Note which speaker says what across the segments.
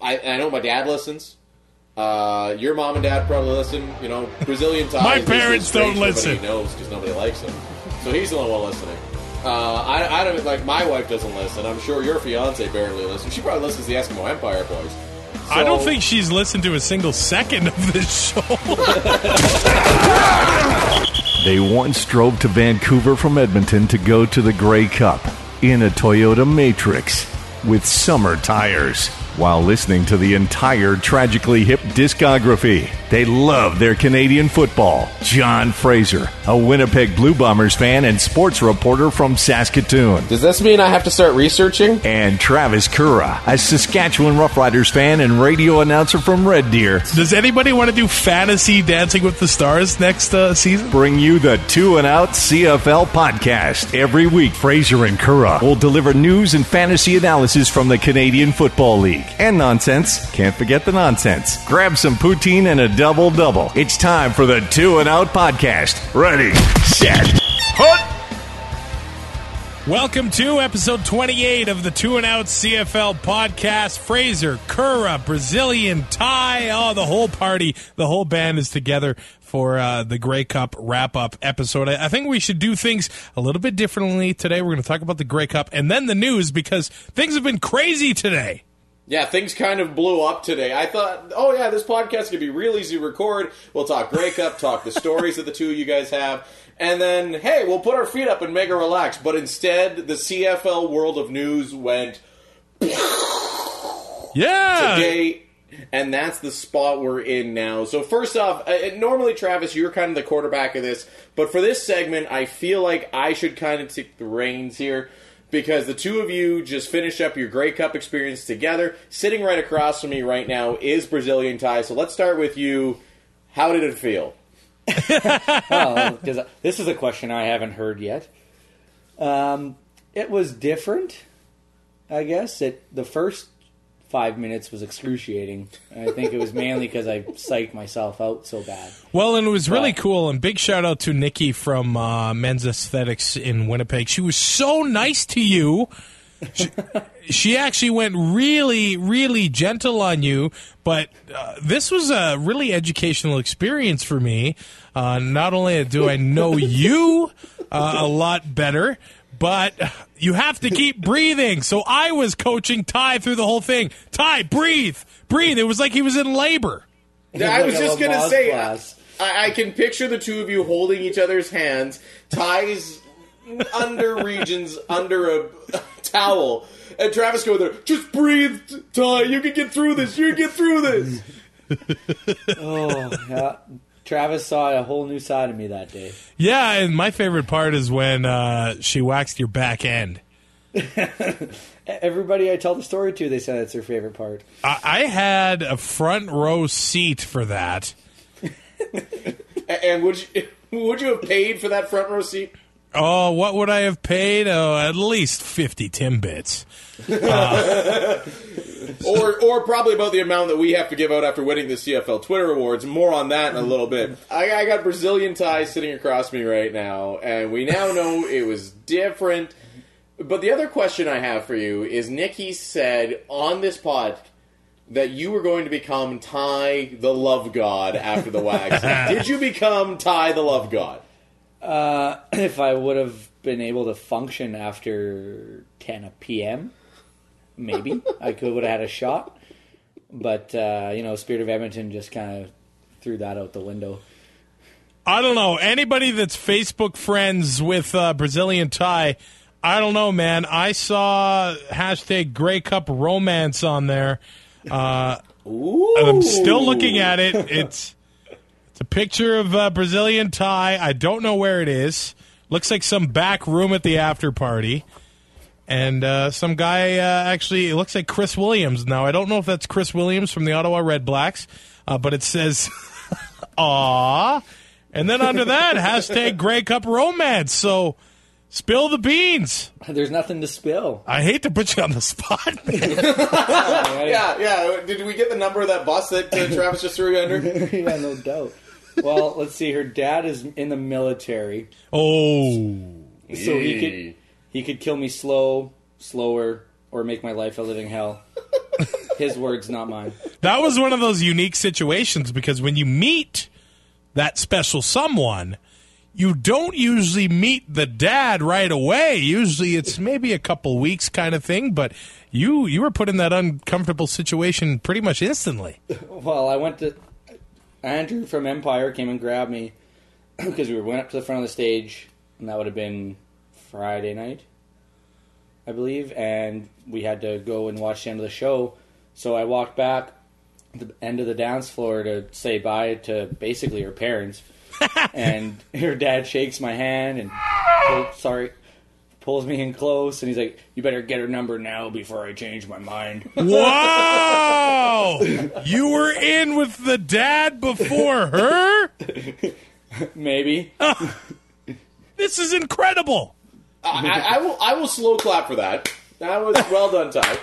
Speaker 1: I, I know my dad listens. Uh, your mom and dad probably listen. You know, Brazilian ties.
Speaker 2: My parents
Speaker 1: strange
Speaker 2: don't listen.
Speaker 1: Nobody knows because nobody likes him. So he's the only one listening. Uh, I, I don't like my wife doesn't listen. I'm sure your fiance barely listens. She probably listens to the Eskimo Empire boys.
Speaker 2: I don't think she's listened to a single second of this show.
Speaker 3: They once drove to Vancouver from Edmonton to go to the Grey Cup in a Toyota Matrix with summer tires while listening to the entire Tragically Hip discography. They love their Canadian football. John Fraser, a Winnipeg Blue Bombers fan and sports reporter from Saskatoon.
Speaker 1: Does this mean I have to start researching?
Speaker 3: And Travis Currah, a Saskatchewan Roughriders fan and radio announcer from Red Deer.
Speaker 2: Does anybody want to do fantasy Dancing with the Stars next uh, season?
Speaker 3: bring you the Two and Out CFL podcast. Every week, Fraser and Currah will deliver news and fantasy analysis from the Canadian Football League. And nonsense. Can't forget the nonsense. Grab some poutine and a double double. It's time for the Two and Out podcast. Ready, set, hut.
Speaker 2: Welcome to episode 28 of the Two and Out CFL podcast. Fraser, Currah, Brazilian Ty, oh, the whole party, the whole band is together for uh, the Grey Cup wrap up episode. I think we should do things a little bit differently today. We're going to talk about the Grey Cup and then the news because things have been crazy today.
Speaker 1: Yeah, things kind of blew up today. I thought, oh yeah, this podcast could be real easy to record. We'll talk Grey Cup, talk the stories that the two of you guys have, and then hey, we'll put our feet up and make it relax. But instead, the CFL world of news went
Speaker 2: Yeah.
Speaker 1: today, and that's the spot we're in now. So first off, uh, normally Travis, you're kind of the quarterback of this, but for this segment, I feel like I should kind of take the reins here. Because the two of you just finished up your Grey Cup experience together. Sitting right across from me right now is Brazilian Tie. So let's start with you. How did it feel?
Speaker 4: Oh, this is a question I haven't heard yet. Um, it was different, I guess. It the first five minutes was excruciating. And I think it was mainly because I psyched myself out so bad.
Speaker 2: Well, and it was really cool. And big shout out to Nikki from uh, Men's Aesthetics in Winnipeg. She was so nice to you. She, she actually went really, really gentle on you. But uh, this was a really educational experience for me. Uh, not only do I know you uh, a lot better, but you have to keep breathing. So I was coaching Ty through the whole thing. Ty, breathe, breathe. It was like he was in labor.
Speaker 1: Yeah, I was
Speaker 4: Like
Speaker 1: just gonna say,
Speaker 4: class.
Speaker 1: I, I can picture the two of you holding each other's hands, Ty's under regions under a towel, and Travis going there. Just breathe, Ty. You can get through this. You can get through this.
Speaker 4: Oh, yeah. Travis saw a whole new side of me that day.
Speaker 2: Yeah, and my favorite part is when uh, she waxed your back end.
Speaker 4: Everybody I tell the story to, they said it's their favorite part.
Speaker 2: I, I had a front row seat for that.
Speaker 1: And would you would you have paid for that front row seat?
Speaker 2: Oh, what would I have paid? Oh, at least fifty timbits.
Speaker 1: Uh, or or probably about the amount that we have to give out after winning the CFL Twitter Awards. More on that in a little bit. I, I got Brazilian Ty sitting across me right now, and we now know it was different. But the other question I have for you is: Nikki said on this pod that you were going to become Ty the Love God after the wax. Did you become Ty the Love God?
Speaker 4: Uh, if I would have been able to function after 10 p.m., maybe I could would have had a shot. But uh, you know, Spirit of Edmonton just kind of threw that out the window.
Speaker 2: I don't know anybody that's Facebook friends with uh, Brazilian Ty. I don't know, man. I saw hashtag Grey Cup Romance on there. Uh,
Speaker 1: Ooh.
Speaker 2: and I'm still looking at it. It's it's a picture of uh, Brazilian Ty. I don't know where it is. Looks like some back room at the after party. And uh, some guy uh, actually, it looks like Chris Williams. Now, I don't know if that's Chris Williams from the Ottawa Red Blacks, uh, but it says, "Aw," and then under that hashtag Grey Cup Romance. So, spill the beans.
Speaker 4: There's nothing to spill.
Speaker 2: I hate to put you on the spot.
Speaker 1: Yeah, yeah. Did we get the number of that bus that uh, Travis just threw you under?
Speaker 4: yeah, no doubt. Well, let's see. Her dad is in the military,
Speaker 2: oh.
Speaker 4: so he could he could kill me slow, slower, or make my life a living hell. His words, not mine.
Speaker 2: that was one of those unique situations because when you meet that special someone, you don't usually meet the dad right away. Usually it's maybe a couple weeks kind of thing, but you you were put in that uncomfortable situation pretty much instantly.
Speaker 4: Well, I went to Andrew from Empire came and grabbed me because we went up to the front of the stage, and that would have been Friday night, I believe, and we had to go and watch the end of the show. So I walked back to the end of the dance floor to say bye to basically her parents, and her dad shakes my hand and oh, sorry. Pulls me in close and he's like, "You better get her number now before I change my mind."
Speaker 2: Wow! you were in with the dad before her?
Speaker 4: Maybe.
Speaker 2: This is incredible.
Speaker 1: I, I, I will. I will slow clap for that. That was well done, Ty.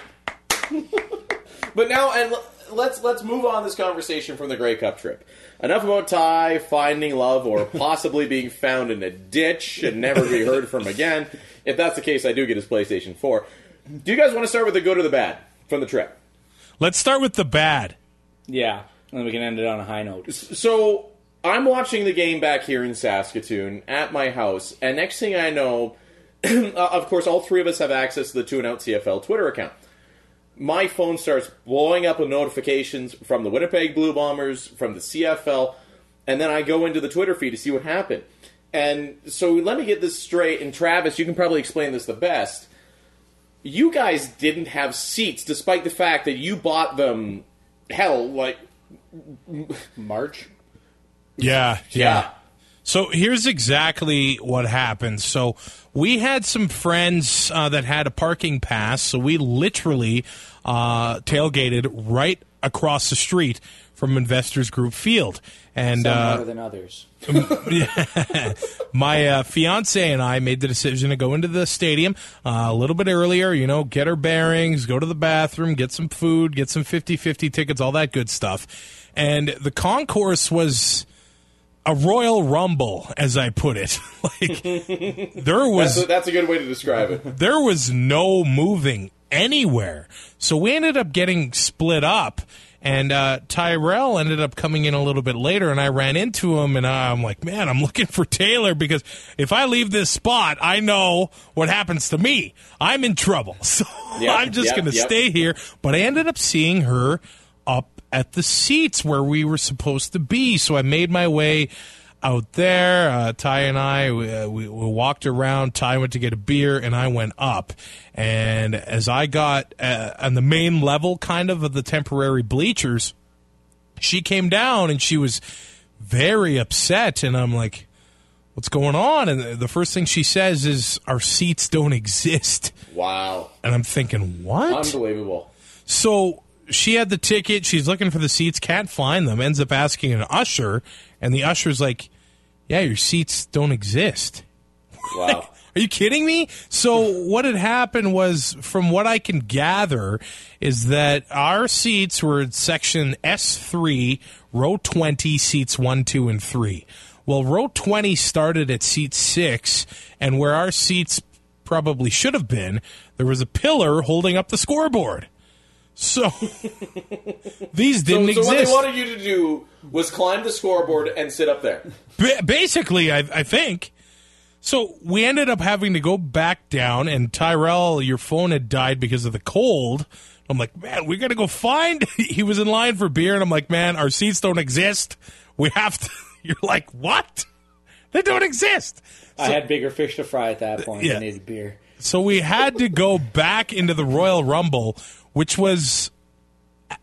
Speaker 1: but now, and l- let's let's move on this conversation from the Grey Cup trip. Enough about Ty finding love or possibly being found in a ditch and never be heard from again. If that's the case, I do get his PlayStation 4. Do you guys want to start with the good or the bad from the trip?
Speaker 2: Let's start with the bad.
Speaker 4: Yeah, and then we can end it on a high note.
Speaker 1: So I'm watching the game back here in Saskatoon at my house, and next thing I know, uh, of course, all three of us have access to the Two and Out CFL Twitter account. My phone starts blowing up with notifications from the Winnipeg Blue Bombers, from the CFL, and then I go into the Twitter feed to see what happened. And so let me get this straight, and Travis, you can probably explain this the best. You guys didn't have seats, despite the fact that you bought them, hell, like
Speaker 4: March.
Speaker 2: Yeah,
Speaker 1: Yeah.
Speaker 2: So here's exactly what happened. So we had some friends uh, that had a parking pass, so we literally uh, tailgated right across the street from Investors Group Field, and
Speaker 4: Some
Speaker 2: uh,
Speaker 4: than others.
Speaker 2: my uh, fiance and I made the decision to go into the stadium uh, a little bit earlier, you know, get our bearings, go to the bathroom, get some food, get some 50 50 tickets, all that good stuff. And the concourse was a Royal Rumble, as I put it. like, there was
Speaker 1: That's a, that's a good way to describe it.
Speaker 2: there was no moving anywhere. So we ended up getting split up. And uh, Tyrell ended up coming in a little bit later, and I ran into him, and I'm like, man, I'm looking for Taylor because if I leave this spot, I know what happens to me. I'm in trouble. So
Speaker 1: Yep,
Speaker 2: I'm just
Speaker 1: yep,
Speaker 2: going to
Speaker 1: yep.
Speaker 2: stay here. But I ended up seeing her up at the seats where we were supposed to be. So I made my way out there. Uh, Ty and I, we, uh, we, we walked around. Ty went to get a beer, and I went up. And as I got uh, on the main level, kind of of the temporary bleachers, she came down and she was very upset. And I'm like, "What's going on?" And the first thing she says is, "Our seats don't exist."
Speaker 1: Wow.
Speaker 2: And I'm thinking, "What?"
Speaker 1: Unbelievable.
Speaker 2: So she had the ticket. She's looking for the seats, can't find them. Ends up asking an usher, and the usher's like, "Yeah, your seats don't exist."
Speaker 1: Wow.
Speaker 2: Are you kidding me? So what had happened was, from what I can gather, is that our seats were in section S three, row twenty, seats one, two, and three. Well, row twenty started at seat six, and where our seats probably should have been, there was a pillar holding up the scoreboard. So these didn't exist.
Speaker 1: so what they wanted you to do was climb the scoreboard and sit up there.
Speaker 2: Ba- basically, I, I think. So we ended up having to go back down, and Tyrell, your phone had died because of the cold. I'm like, man, we got to go find. he was in line for beer, and I'm like, man, our seats don't exist. We have to. You're like, what? They don't exist.
Speaker 4: I had bigger fish to fry at that point.
Speaker 2: Yeah.
Speaker 4: I needed beer.
Speaker 2: So we had to go back into the Royal Rumble, which was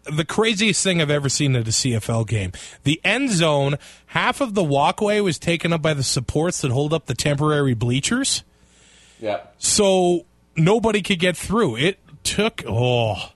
Speaker 2: the craziest thing I've ever seen at a CFL game. The end zone, half of the walkway was taken up by the supports that hold up the temporary bleachers.
Speaker 1: Yeah.
Speaker 2: So nobody could get through. It took, oh.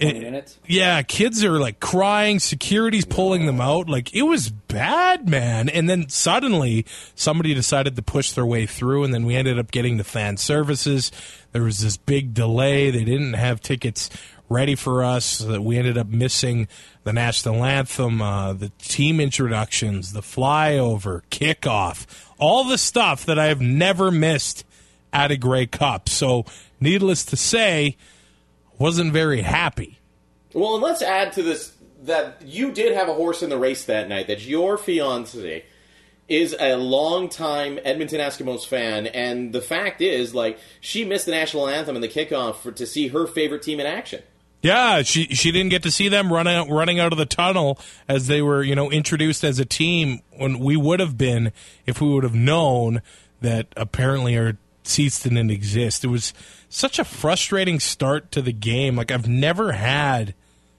Speaker 2: It-
Speaker 4: minutes.
Speaker 2: yeah, kids are like crying, security's pulling them out. Like it was bad, man. And then suddenly somebody decided to push their way through and then we ended up getting the fan services. There was this big delay. They didn't have tickets ready for us. So that we ended up missing the national anthem, uh, the team introductions, the flyover, kickoff, all the stuff that I have never missed at a Grey Cup. So, needless to say, wasn't very happy.
Speaker 1: Well, and let's add to this that you did have a horse in the race that night. That your fiance is a longtime Edmonton Eskimos fan, and the fact is, like, she missed the national anthem and the kickoff for, to see her favorite team in action.
Speaker 2: Yeah, she she didn't get to see them running out, running out of the tunnel as they were, you know, introduced as a team when we would have been if we would have known that apparently our seats didn't exist. It was such a frustrating start to the game. Like I've never had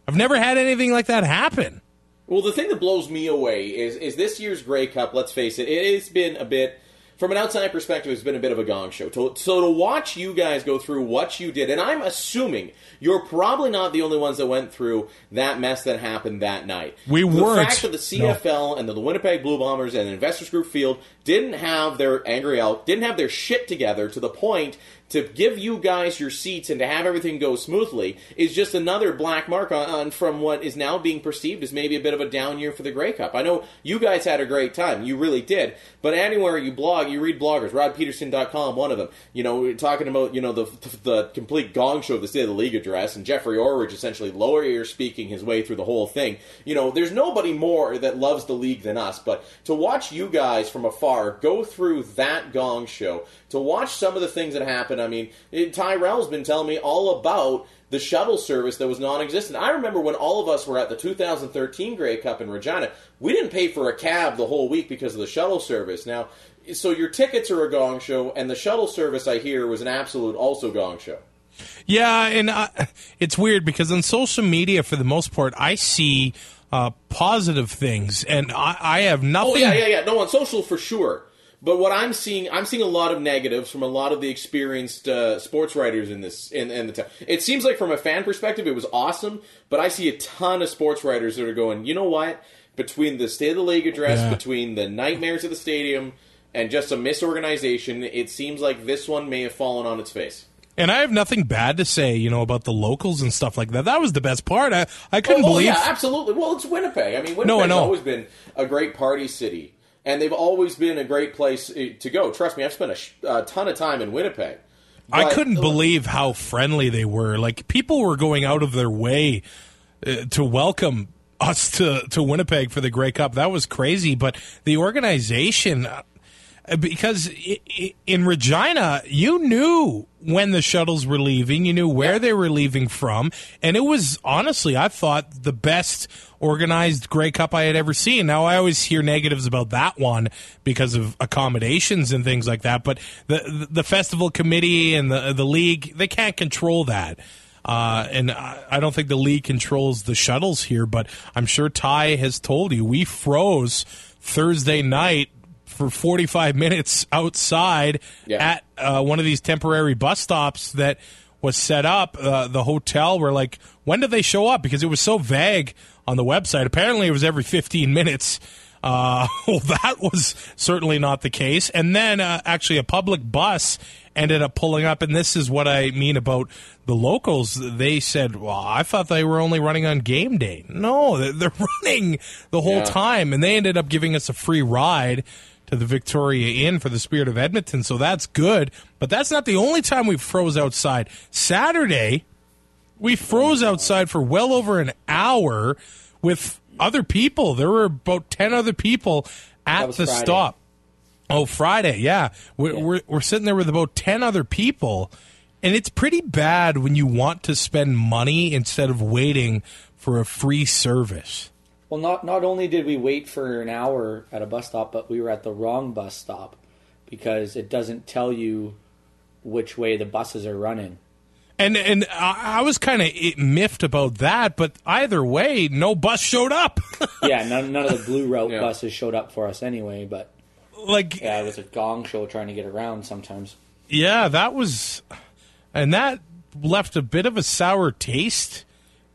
Speaker 2: I've never had anything like that happen.
Speaker 1: Well, the thing that blows me away is is this year's Grey Cup. Let's face it, it has been a bit. From an outside perspective, it's been a bit of a gong show. To, so to watch you guys go through what you did, and I'm assuming you're probably not the only ones that went through that mess that happened that night.
Speaker 2: We
Speaker 1: the
Speaker 2: weren't.
Speaker 1: The fact that the CFL no. and the Winnipeg Blue Bombers and Investors Group Field didn't have their angry elk, didn't have their shit together to the point to give you guys your seats and to have everything go smoothly is just another black mark on, on, from what is now being perceived as maybe a bit of a down year for the Grey Cup. I know you guys had a great time, you really did, but anywhere you blog, you read bloggers, RodPedersen.com, one of them, you know, talking about you know the the complete gong show of the State of the League address, and Jeffrey Orridge essentially lower ear speaking his way through the whole thing. You know, there's nobody more that loves the league than us, but to watch you guys from afar go through that gong show, to watch some of the things that happen. I mean, it, Tyrell's been telling me all about the shuttle service that was non-existent. I remember when all of us were at the 2013 Grey Cup in Regina, we didn't pay for a cab the whole week because of the shuttle service. Now, so your tickets are a gong show, and the shuttle service I hear was an absolute also gong show.
Speaker 2: Yeah, and uh, it's weird because on social media, for the most part, I see uh, positive things, and I, I have nothing. Oh
Speaker 1: yeah, yeah, yeah. No, on social for sure. But what I'm seeing, I'm seeing a lot of negatives from a lot of the experienced uh, sports writers in this in, in the town. It seems like from a fan perspective, it was awesome, but I see a ton of sports writers that are going, you know what? Between the State of the League address, yeah. between the nightmares of the stadium, and just a misorganization, it seems like this one may have fallen on its face.
Speaker 2: And I have nothing bad to say, you know, about the locals and stuff like that. That was the best part. I, I couldn't
Speaker 1: oh,
Speaker 2: believe.
Speaker 1: yeah, absolutely. Well, it's Winnipeg. I mean, Winnipeg's no, always been a great party city and they've always been a great place eh, to go. Trust me, I've spent a, sh- a ton of time in Winnipeg.
Speaker 2: I couldn't believe how friendly they were. Like people were going out of their way uh, to welcome us to to Winnipeg for the Grey Cup. That was crazy, but the organization uh, because in Regina, you knew when the shuttles were leaving, you knew where they were leaving from, and it was honestly, I thought the best organized Grey Cup I had ever seen. Now, I always hear negatives about that one because of accommodations and things like that, but the the festival committee and the the league they can't control that. Uh, and I don't think the league controls the shuttles here, but I'm sure Ty has told you we froze Thursday night for 45 minutes outside yeah. at uh, one of these temporary bus stops that was set up. Uh, the hotel were like, when did they show up? Because it was so vague on the website. Apparently, it was every 15 minutes. Uh, well, that was certainly not the case. And then, uh, actually, a public bus ended up pulling up. And this is what I mean about the locals. They said, "Well, I thought they were only running on game day." No, they're running the whole yeah. time, and they ended up giving us a free ride to the Victoria Inn for the Spirit of Edmonton, so that's good. But that's not the only time we froze outside. Saturday, we froze outside for well over an hour with other people. There were about 10 other people at the Friday. stop. Oh, Friday, yeah. We're, yeah. We're, we're sitting there with about 10 other people. And it's pretty bad when you want to spend money instead of waiting for a free service.
Speaker 4: Well, not not only did we wait for an hour at a bus stop, but we were at the wrong bus stop because it doesn't tell you which way the buses are running.
Speaker 2: And and I was kind of miffed about that, but either way, no bus showed up.
Speaker 4: yeah, none, none of the blue route yeah. buses showed up for us anyway. But
Speaker 2: like,
Speaker 4: yeah, it was a gong show trying to get around sometimes.
Speaker 2: Yeah, that was, and that left a bit of a sour taste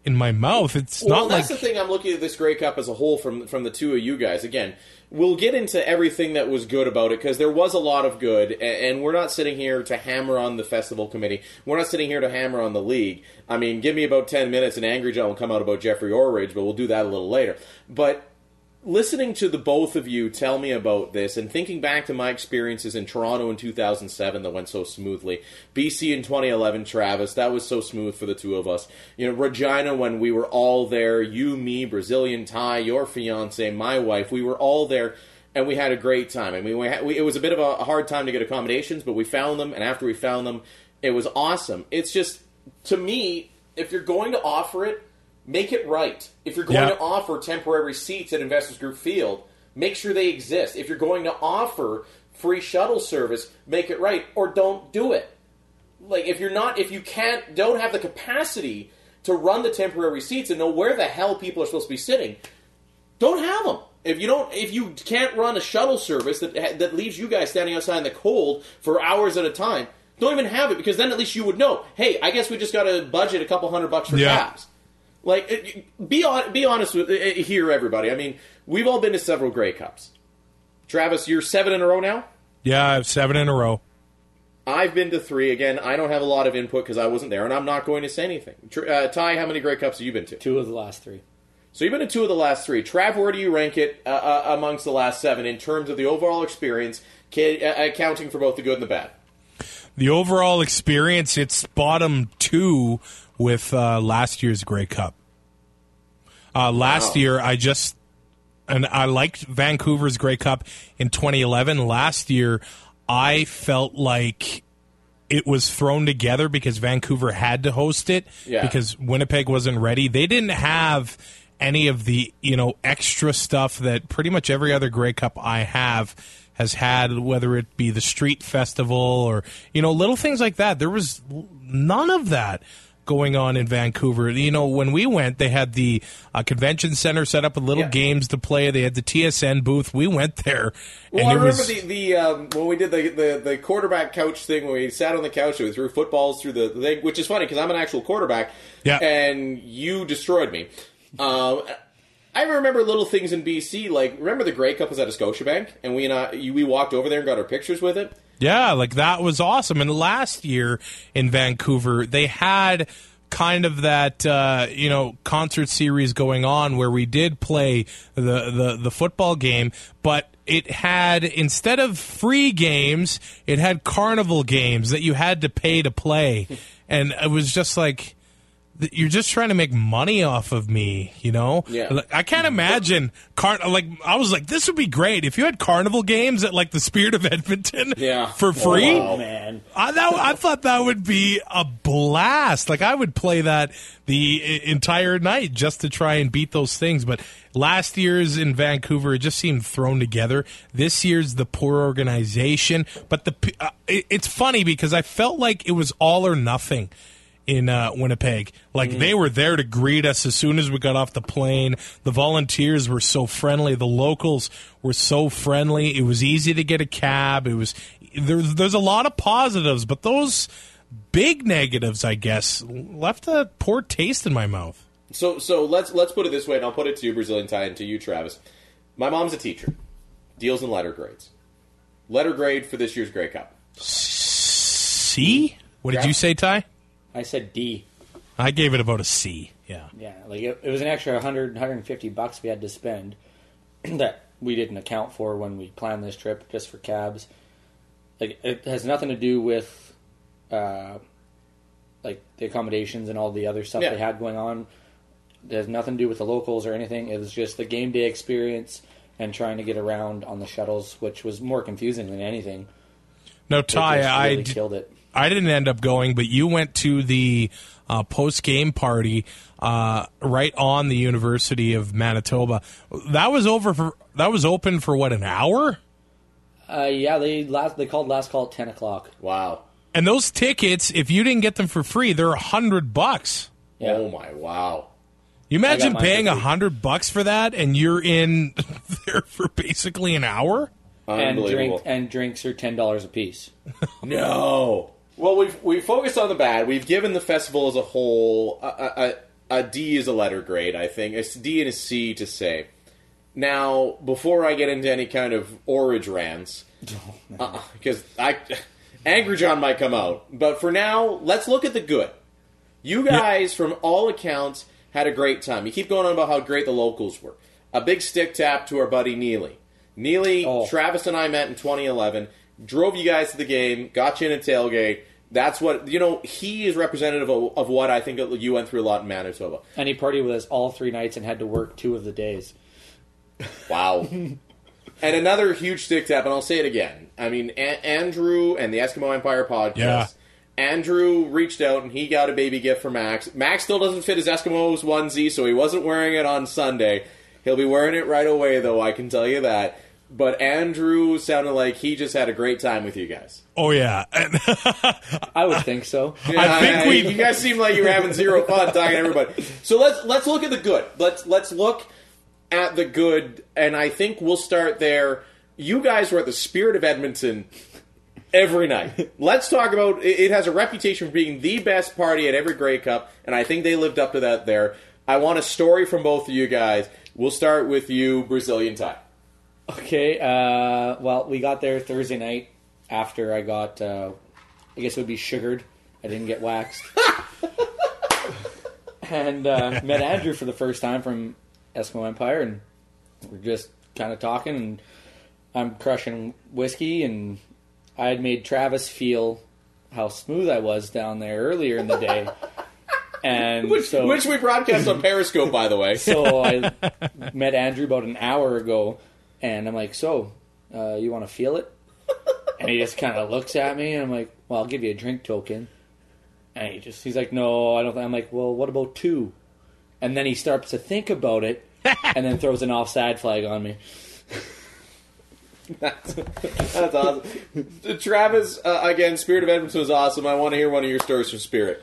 Speaker 2: in my mouth. It's
Speaker 1: well,
Speaker 2: not
Speaker 1: that's
Speaker 2: like
Speaker 1: the thing. I'm looking at this Grey Cup as a whole from from the two of you guys. Again, we'll get into everything that was good about it because there was a lot of good, and we're not sitting here to hammer on the festival committee. We're not sitting here to hammer on the league. I mean, give me about ten minutes, and Angry John will come out about Jeffrey Orridge, but we'll do that a little later. But listening to the both of you tell me about this and thinking back to my experiences in Toronto in 2007 that went so smoothly, BC in 2011, Travis, that was so smooth for the two of us. You know, Regina when we were all there, you, me, Brazilian Ty, your fiance, my wife, we were all there and we had a great time. I mean, we, had, we it was a bit of a hard time to get accommodations, but we found them, and after we found them, it was awesome. It's just to me, if you're going to offer it, make it right. If you're going
Speaker 2: Yeah.
Speaker 1: to offer temporary seats at Investors Group Field, make sure they exist. If you're going to offer free shuttle service, make it right, or don't do it. Like if you're not, if you can't, don't have the capacity to run the temporary seats and know where the hell people are supposed to be sitting, don't have them. If you don't, if you can't run a shuttle service that that leaves you guys standing outside in the cold for hours at a time, don't even have it because then at least you would know. Hey, I guess we just got to budget a couple hundred bucks for
Speaker 2: Yeah.
Speaker 1: cabs. Like, be on, be honest with uh, here, everybody. I mean, we've all been to several Grey Cups. Travis, you're seven in a row now.
Speaker 2: Yeah, I have seven in a row.
Speaker 1: I've been to three. Again, I don't have a lot of input because I wasn't there, and I'm not going to say anything. Uh, Ty, how many Grey Cups have you been to?
Speaker 4: Two of the last three.
Speaker 1: So you've been to two of the last three. Trav, where do you rank it uh, uh, amongst the last seven in terms of the overall experience, ca- uh, accounting for both the good and the bad?
Speaker 2: The overall experience, it's bottom two with uh, last year's Grey Cup. Uh, last
Speaker 1: Wow.
Speaker 2: year, I just and I liked Vancouver's Grey Cup in 2011. Last year, I felt like it was thrown together because Vancouver had to host it
Speaker 1: Yeah.
Speaker 2: because Winnipeg wasn't ready. They didn't have any of the you know extra stuff that pretty much every other Grey Cup I have has had, whether it be the street festival or you know little things like that. There was none of that going on in Vancouver. You know, when we went, they had the uh, convention center set up with little
Speaker 1: Yeah.
Speaker 2: games to play. They had the TSN booth. We went there,
Speaker 1: Well,
Speaker 2: and
Speaker 1: I
Speaker 2: it
Speaker 1: remember
Speaker 2: was
Speaker 1: the, the um, when we did the, the, the quarterback couch thing when we sat on the couch and we threw footballs through the thing, which is funny because I'm an actual quarterback.
Speaker 2: Yeah.
Speaker 1: And you destroyed me. Um, I remember little things in BC, like remember the Grey Cup was at a Scotiabank, and we and I, we walked over there and got our pictures with it.
Speaker 2: Yeah, like that was awesome. And last year in Vancouver, they had kind of that uh, you know concert series going on where we did play the the, the football game, but it had instead of free games, it had carnival games that you had to pay to play, and it was just like. You're just trying to make money off of me, you know.
Speaker 1: Yeah.
Speaker 2: I can't imagine car. Like I was like, this would be great if you had carnival games at like the Spirit of Edmonton,
Speaker 1: Yeah.
Speaker 2: for free.
Speaker 4: Oh man,
Speaker 2: I, that, I thought that would be a blast. Like I would play that the entire night just to try and beat those things. But last year's in Vancouver, it just seemed thrown together. This year's the poor organization. But the uh, it, it's funny because I felt like it was all or nothing in uh, Winnipeg. Like they were there to greet us as soon as we got off the plane. The volunteers were so friendly. The locals were so friendly. It was easy to get a cab. It was there's there's a lot of positives, but those big negatives, I guess, left a poor taste in my mouth.
Speaker 1: So so let's let's put it this way, and I'll put it to you, Brazilian Ty, and to you, Travis. My mom's a teacher, deals in letter grades. Letter grade for this year's Grey Cup.
Speaker 2: C? What did
Speaker 1: Yeah.
Speaker 2: you say, Ty?
Speaker 4: I said D.
Speaker 2: I gave it about a C. Yeah.
Speaker 4: Yeah, like it, it was an extra 100, 150 bucks we had to spend that we didn't account for when we planned this trip just for cabs. Like it has nothing to do with uh, like the accommodations and all the other stuff
Speaker 1: Yeah.
Speaker 4: they had going on. It has nothing to do with the locals or anything. It was just the game day experience and trying to get around on the shuttles, which was more confusing than anything.
Speaker 2: No,
Speaker 4: It
Speaker 2: Ty,
Speaker 4: just
Speaker 2: I
Speaker 4: really
Speaker 2: d-
Speaker 4: killed it.
Speaker 2: I didn't end up going, but you went to the uh, post game party uh, right on the University of Manitoba. That was over for that was open for what an hour,
Speaker 4: Uh, yeah, they last they called last call at ten o'clock.
Speaker 1: Wow.
Speaker 2: and those tickets, if you didn't get them for free, they're a hundred bucks.
Speaker 4: Yeah.
Speaker 1: Oh my wow.
Speaker 2: You imagine paying a hundred bucks for that, and you're in there for basically an hour.
Speaker 4: And drink
Speaker 1: Unbelievable.
Speaker 4: and drinks are ten dollars a piece.
Speaker 1: No. Well, we've we focused on the bad. We've given the festival as a whole a, a, a, D is a letter grade. I think It's a D and a C to say. Now, before I get into any kind of Orridge rants, uh, because I Angry John might come out, but for now, let's look at the good. You guys, from all accounts, had a great time. You keep going on about how great the locals were. a big stick tap to our buddy Neely. Neely,
Speaker 4: Oh.
Speaker 1: Travis and I met in 2011, drove you guys to the game, got you in a tailgate. That's what you know. He is representative of, of what I think you went through a lot in Manitoba.
Speaker 4: And he partied with us all three nights and had to work two of the days.
Speaker 1: Wow. and another huge stick tap, and I'll say it again. I mean, a- Andrew and the Eskimo Empire podcast.
Speaker 2: Yeah.
Speaker 1: Andrew reached out and he got a baby gift for Max. Max still doesn't fit his Eskimos onesie, so he wasn't wearing it on Sunday. He'll be wearing it right away, though, I can tell you that. But Andrew sounded like he just had a great time with you guys.
Speaker 2: Oh yeah,
Speaker 4: I would think so.
Speaker 2: I think we-
Speaker 1: You guys seem like you're having zero fun talking to everybody. So let's let's look at the good. Let's let's look at the good, and I think we'll start there. You guys were at the Spirit of Edmonton every night. Let's talk about. It it has a reputation for being the best party at every Grey Cup, and I think they lived up to that. There, I want a story from both of you guys. We'll start with you, Brazilian Ty.
Speaker 4: Okay, uh, well, we got there Thursday night after I got, uh, I guess it would be sugared. I didn't get waxed. and uh, met Andrew for the first time from Eskimo Empire, and we're just kind of talking, and I'm crushing whiskey, and I had made Travis feel how smooth I was down there earlier in the day. And
Speaker 1: Which,
Speaker 4: so,
Speaker 1: which we broadcast on Periscope, by the way.
Speaker 4: so I met Andrew about an hour ago, and I'm like, "So, uh, you want to feel it?" And he just kind of looks at me, and I'm like, "Well, I'll give you a drink token." And he just he's like, "No, I don't." think I'm like, "Well, what about two? And then he starts to think about it, and then throws an offside flag on me.
Speaker 1: That's, that's awesome. Travis, uh, again, Spirit of Edmonton was awesome. I want to hear one of your stories from Spirit.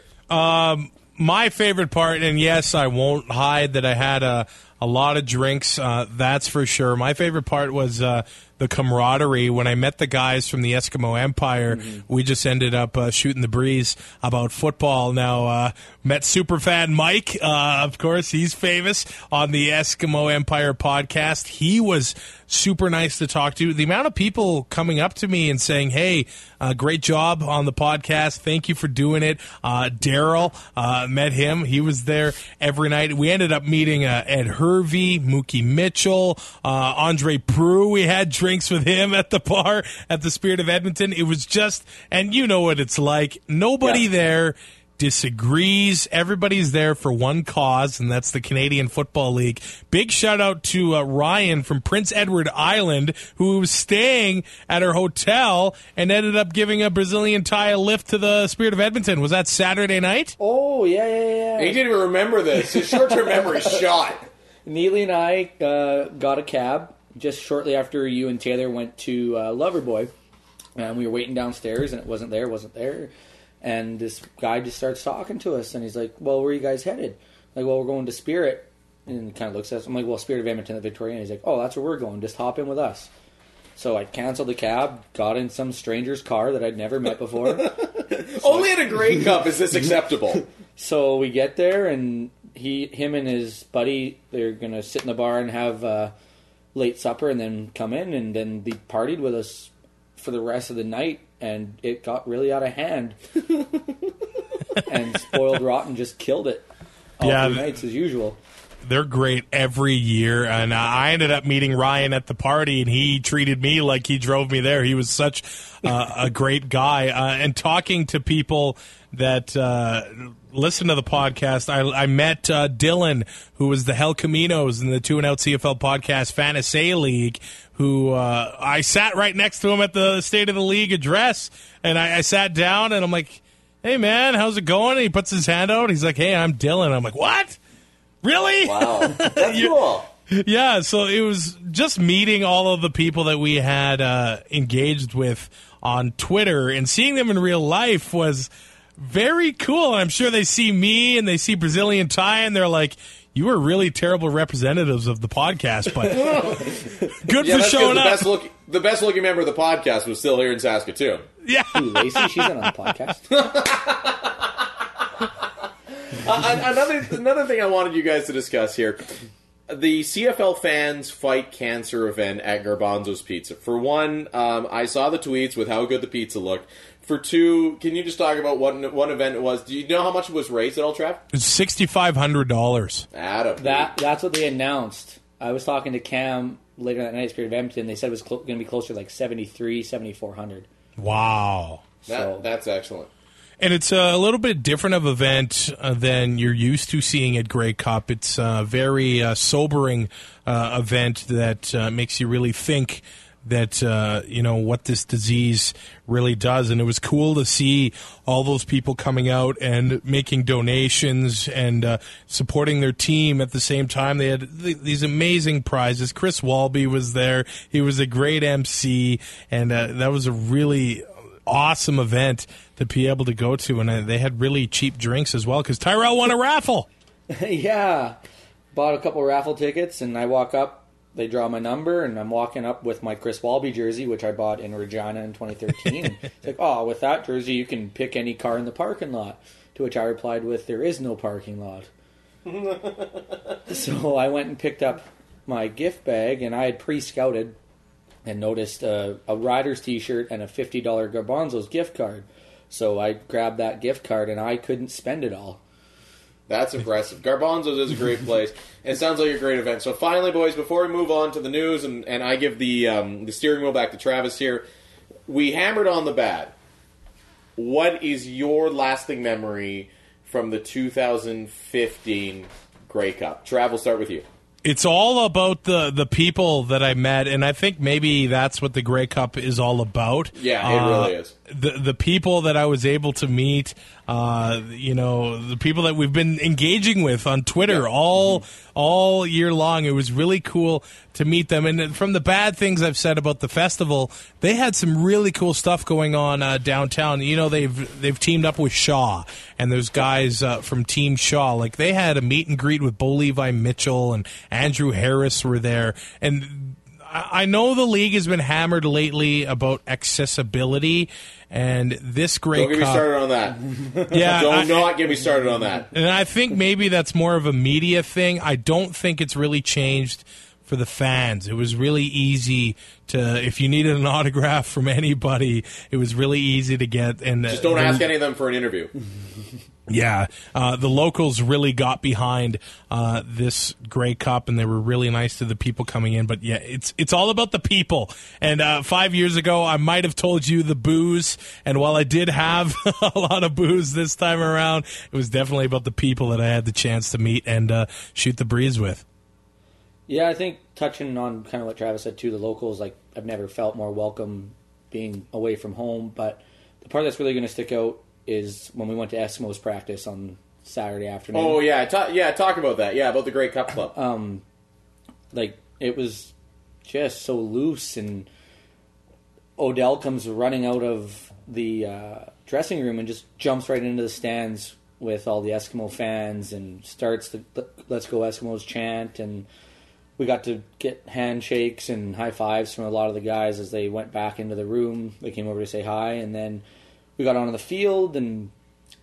Speaker 2: my favorite part, and yes, I won't hide that I had a a lot of drinks. Uh, that's for sure. My favorite part was uh, the camaraderie when I met the guys from the Eskimo Empire. We just ended up uh, shooting the breeze about football. Now uh, met superfan Mike. Uh, of course, he's famous on the Eskimo Empire podcast. He was super nice to talk to. The amount of people coming up to me and saying, "Hey, uh, great job on the podcast. Thank you for doing it." Uh, Daryl uh, met him. He was there every night. We ended up meeting uh, Ed Hervey, Mookie Mitchell, uh, Andre Prue. We had drinks with him at the bar at the Spirit of Edmonton. It was just, and you know what it's like. Nobody
Speaker 1: Yeah.
Speaker 2: there disagrees. Everybody's there for one cause, and that's the Canadian Football League. Big shout out to uh, Ryan from Prince Edward Island, who was staying at her hotel and ended up giving a Brazilian Ty a lift to the Spirit of Edmonton. Was that Saturday night?
Speaker 4: Oh yeah, yeah, yeah.
Speaker 1: He didn't even remember this. His short-term memory shot.
Speaker 4: Neely and I uh, got a cab just shortly after you and Taylor went to uh, Loverboy, and we were waiting downstairs, and it wasn't there, wasn't there, and this guy just starts talking to us, and he's like, "Well, where are you guys headed?" Like, "Well, we're going to Spirit," and he kind of looks at us. I'm like, "Well, Spirit of Edmonton, the Victoria," and he's like, "Oh, that's where we're going. Just hop in with us." So I canceled the cab, got in some stranger's car that I'd never met before.
Speaker 1: Only at a Grey Cup is this acceptable.
Speaker 4: So we get there, and he, him, and his buddy, they're gonna sit in the bar and have uh, late supper, and then come in, and then they partied with us for the rest of the night, and it got really out of hand. and spoiled rotten just killed it. All
Speaker 2: Yeah,
Speaker 4: three nights as usual.
Speaker 2: They're great every year, and uh, I ended up meeting Ryan at the party, and he treated me like he drove me there. He was such uh, a great guy, uh, and talking to people that uh, listen to the podcast. I, I met uh, Dylan, who was the Hell Caminos in the Two and Out CFL podcast Fantasy League. Who uh, I sat right next to him at the State of the League address, and I, I sat down, and I'm like, "Hey man, how's it going?" And he puts his hand out. He's like, "Hey, I'm Dylan." I'm like, "What?" Really?
Speaker 1: Wow, that's cool.
Speaker 2: Yeah, so it was just meeting all of the people that we had uh, engaged with on Twitter and seeing them in real life was very cool. And I'm sure they see me and they see Brazilian Ty and they're like, you were really terrible representatives of the podcast, but good
Speaker 1: Yeah,
Speaker 2: for showing
Speaker 1: the
Speaker 2: up.
Speaker 1: best look. The best looking member of the podcast was still here in Saskatoon.
Speaker 2: yeah.
Speaker 4: Ooh, Lacey, she's not on the podcast.
Speaker 1: Uh, another another thing I wanted you guys to discuss here: the CFL fans fight cancer event at Garbanzo's Pizza. For one, um, I saw the tweets with how good the pizza looked. For two, can you just talk about what one event it was? Do you know how much it was raised at Old Trafford?
Speaker 2: It's $6,500.
Speaker 1: Adam,
Speaker 4: That that's what they announced. I was talking to Cam later that night, Spirit of Edmonton. They said it was cl- going to be closer to like 73, 7400.
Speaker 2: Wow.
Speaker 1: That,
Speaker 4: So-
Speaker 1: that's excellent.
Speaker 2: And it's a little bit different of event uh, than you're used to seeing at Grey Cup. It's a very uh, sobering uh, event that uh, makes you really think that uh, you know what this disease really does. And it was cool to see all those people coming out and making donations and uh, supporting their team at the same time. They had th- these amazing prizes. Chris Walby was there. He was a great MC, and uh, that was a really awesome event to be able to go to, and uh, they had really cheap drinks as well because Tyrell won a raffle.
Speaker 4: yeah. Bought a couple raffle tickets, and I walk up. They draw my number, and I'm walking up with my Chris Walby jersey, which I bought in Regina in 2013. It's like, oh, with that jersey, you can pick any car in the parking lot. To which I replied with, there is no parking lot. so I went and picked up my gift bag, and I had pre-scouted and noticed a, a Riders T-shirt and a $50 Garbanzo's gift card. So I grabbed that gift card, and I couldn't spend it all.
Speaker 1: That's impressive. Garbanzo's is a great place. It sounds like a great event. So finally, boys, before we move on to the news and, and I give the um, the steering wheel back to Travis here, we hammered on the bad. What is your lasting memory from the 2015 Grey Cup? Trav, we'll start with you.
Speaker 2: It's all about the the people that I met, and I think maybe that's what the Grey Cup is all about.
Speaker 1: Yeah, it really is.
Speaker 2: The the people that I was able to meet, uh, you know, the people that we've been engaging with on Twitter
Speaker 1: Yeah.
Speaker 2: all all year long. It was really cool to meet them. And from the bad things I've said about the festival, they had some really cool stuff going on uh, downtown. You know, they've they've teamed up with Shaw, and those guys uh, from Team Shaw, like they had a meet and greet with Bo Levi Mitchell and Andrew Harris were there, and. I know the league has been hammered lately about accessibility, and this great.
Speaker 1: Don't get me
Speaker 2: Cup.
Speaker 1: started on that.
Speaker 2: Yeah,
Speaker 1: Don't
Speaker 2: I-
Speaker 1: not get me started on that.
Speaker 2: and I think maybe that's more of a media thing. I don't think it's really changed for the fans. It was really easy to, if you needed an autograph from anybody, it was really easy to get. And
Speaker 1: Just don't ask any of them for an interview.
Speaker 2: yeah, uh, the locals really got behind uh, this Grey Cup, and they were really nice to the people coming in. But yeah, it's it's all about the people. And uh, five years ago, I might have told you the booze, and while I did have a lot of booze this time around, it was definitely about the people that I had the chance to meet and uh, shoot the breeze with.
Speaker 4: Yeah, I think touching on kind of what Travis said too, the locals, like I've never felt more welcome being away from home. But the part that's really going to stick out is when we went to Eskimos practice on Saturday afternoon.
Speaker 1: Oh yeah, ta- yeah. Talk about that. Yeah, about the Grey Cup Club.
Speaker 4: Um, like it was just so loose, and Odell comes running out of the uh, dressing room and just jumps right into the stands with all the Eskimo fans and starts the "Let's Go Eskimos" chant and we got to get handshakes and high fives from a lot of the guys as they went back into the room. They came over to say hi, and then we got onto the field and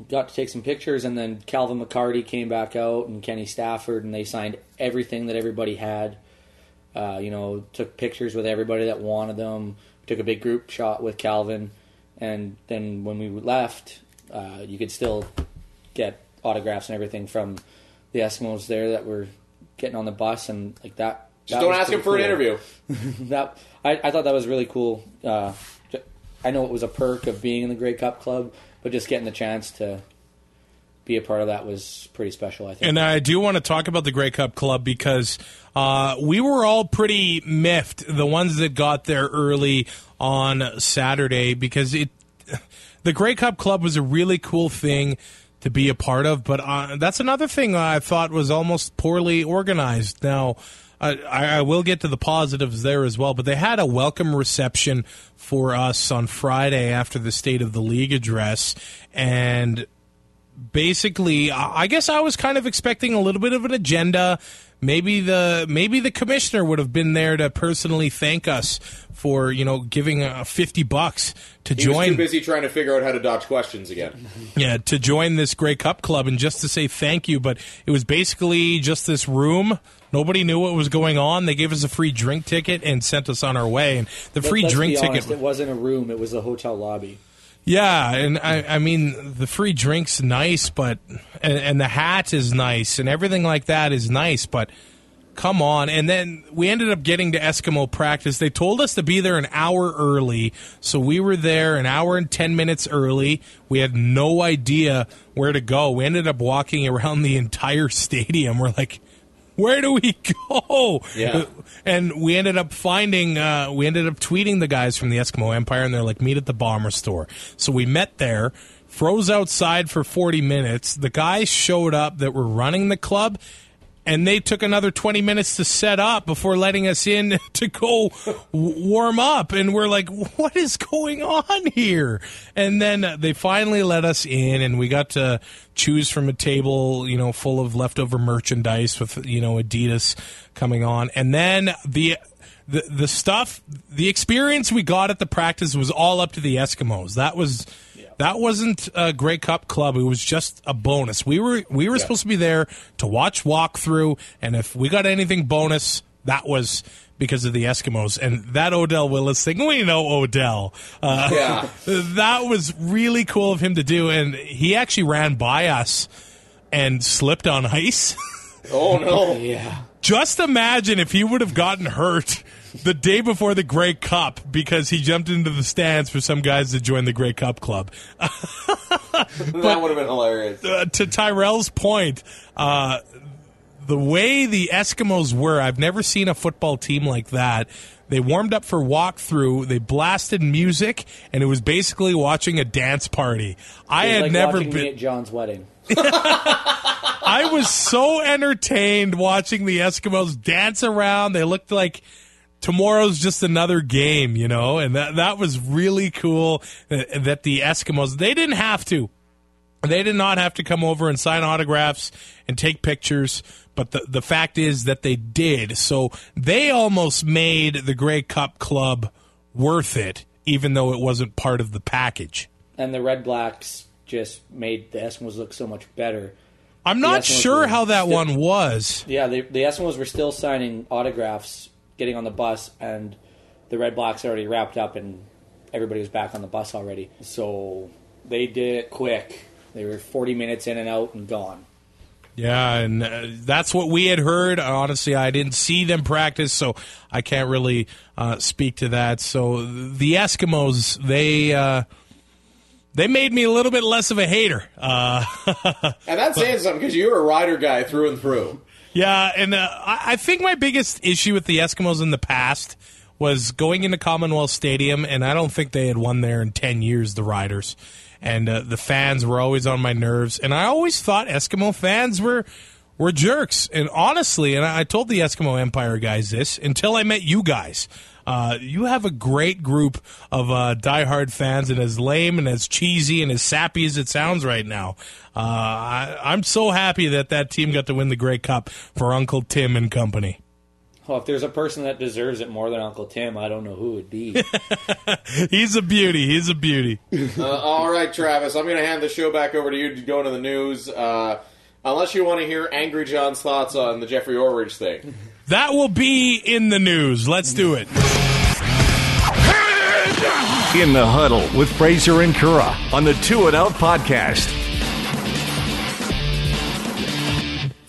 Speaker 4: got to take some pictures. And then Calvin McCarty came back out and Kenny Stafford, and they signed everything that everybody had. Uh, you know, took pictures with everybody that wanted them. Took a big group shot with Calvin, and then when we left, uh, you could still get autographs and everything from the Eskimos there that were getting on the bus and like that.
Speaker 1: Just
Speaker 4: that
Speaker 1: don't ask him for an interview.
Speaker 4: That I, I thought that was really cool. Uh, I know it was a perk of being in the Grey Cup Club, but just getting the chance to be a part of that was pretty special. I think.
Speaker 2: And I do want to talk about the Grey Cup Club because uh, we were all pretty miffed, the ones that got there early on Saturday, because it the Grey Cup Club was a really cool thing to be a part of. But uh, that's another thing I thought was almost poorly organized. Now. I, I will get to the positives there as well, but they had a welcome reception for us on Friday after the State of the League address, and basically I guess I was kind of expecting a little bit of an agenda. Maybe the maybe the commissioner would have been there to personally thank us for you know giving uh, fifty bucks to
Speaker 1: He was
Speaker 2: join
Speaker 1: too busy trying to figure out how to dodge questions again.
Speaker 2: yeah to join this Grey Cup club and just to say thank you. But it was basically just this room. Nobody knew what was going on. They gave us a free drink ticket and sent us on our way. And the free
Speaker 4: Let's
Speaker 2: drink ticket.
Speaker 4: It wasn't a room; it was a hotel lobby.
Speaker 2: Yeah, and I, I mean the free drink's nice, but and, and the hat is nice, and everything like that is nice, but come on. And then we ended up getting to Eskimo practice. They told us to be there an hour early. So we were there an hour and 10 minutes early. We had no idea where to go. We ended up walking around the entire stadium. We're like, where do we go?
Speaker 1: Yeah.
Speaker 2: And we ended up finding, uh, we ended up tweeting the guys from the Eskimo Empire, and they're like, meet at the bomber store. So we met there, froze outside for 40 minutes. The guys showed up that were running the club, and they took another 20 minutes to set up before letting us in to go warm up. And we're like what is going on here? And then they finally let us in and we got to choose from a table you know full of leftover merchandise with you know adidas coming on. And then the the, the stuff the experience we got at the practice was all up to the eskimos. That was that wasn't a Grey Cup club. It was just a bonus. We were we were supposed to be there to watch walkthrough, and if we got anything bonus, that was because of the Eskimos and that Odell Willis thing. We know Odell. Uh,
Speaker 1: Yeah.
Speaker 2: that was really cool of him to do, and he actually ran by us and slipped on ice.
Speaker 1: Oh no!
Speaker 4: Yeah.
Speaker 2: Just imagine if he would have gotten hurt the day before the Grey Cup because he jumped into the stands for some guys to join the Grey Cup club.
Speaker 1: that would have been hilarious.
Speaker 2: uh, to Tyrell's point, uh, the way the Eskimos were, I've never seen a football team like that. They warmed up for walkthrough. They blasted music, and it was basically watching a dance party. I had
Speaker 4: like
Speaker 2: never been.
Speaker 4: at John's wedding.
Speaker 2: I was so entertained watching the Eskimos dance around. They looked like tomorrow's just another game, you know, and that that was really cool. uh, That the Eskimos they didn't have to. They did not have to come over and sign autographs and take pictures, but the the fact is that they did. So they almost made the Grey Cup Club worth it, even though it wasn't part of the package.
Speaker 4: And the Red Blacks just made the Eskimos look so much better.
Speaker 2: I'm not sure how that
Speaker 4: still-
Speaker 2: one was.
Speaker 4: Yeah, the, the Eskimos were still signing autographs, getting on the bus, and the Red Blacks already wrapped up, and everybody was back on the bus already. So they did it quick. They were 40 minutes in and out and gone.
Speaker 2: Yeah, and uh, that's what we had heard. Honestly, I didn't see them practice, so I can't really uh, speak to that. So the Eskimos, they uh, they made me a little bit less of a hater. Uh,
Speaker 1: And that's saying something because you're a rider guy through and through.
Speaker 2: Yeah, and uh, I, think my biggest issue with the Eskimos in the past was going into Commonwealth Stadium, and I don't think they had won there in ten years. The Riders and uh, the fans were always on my nerves, and I always thought Eskimo fans were were jerks. And honestly, and I told the Eskimo Empire guys this until I met you guys. Uh, you have a great group of uh, diehard fans, and as lame and as cheesy and as sappy as it sounds right now, uh, I, I'm so happy that that team got to win the Grey Cup for Uncle Tim and company.
Speaker 4: Well, if there's a person that deserves it more than Uncle Tim, I don't know who it would be.
Speaker 2: He's a beauty. He's a beauty.
Speaker 1: Uh, all right, Travis, I'm going to hand the show back over to you to go into the news. Uh, unless you want to hear Angry John's thoughts on the Jeffrey Orridge thing.
Speaker 2: That will be in the news. Let's do it.
Speaker 3: In the Huddle with Fraser and Currah on the Two and Out podcast.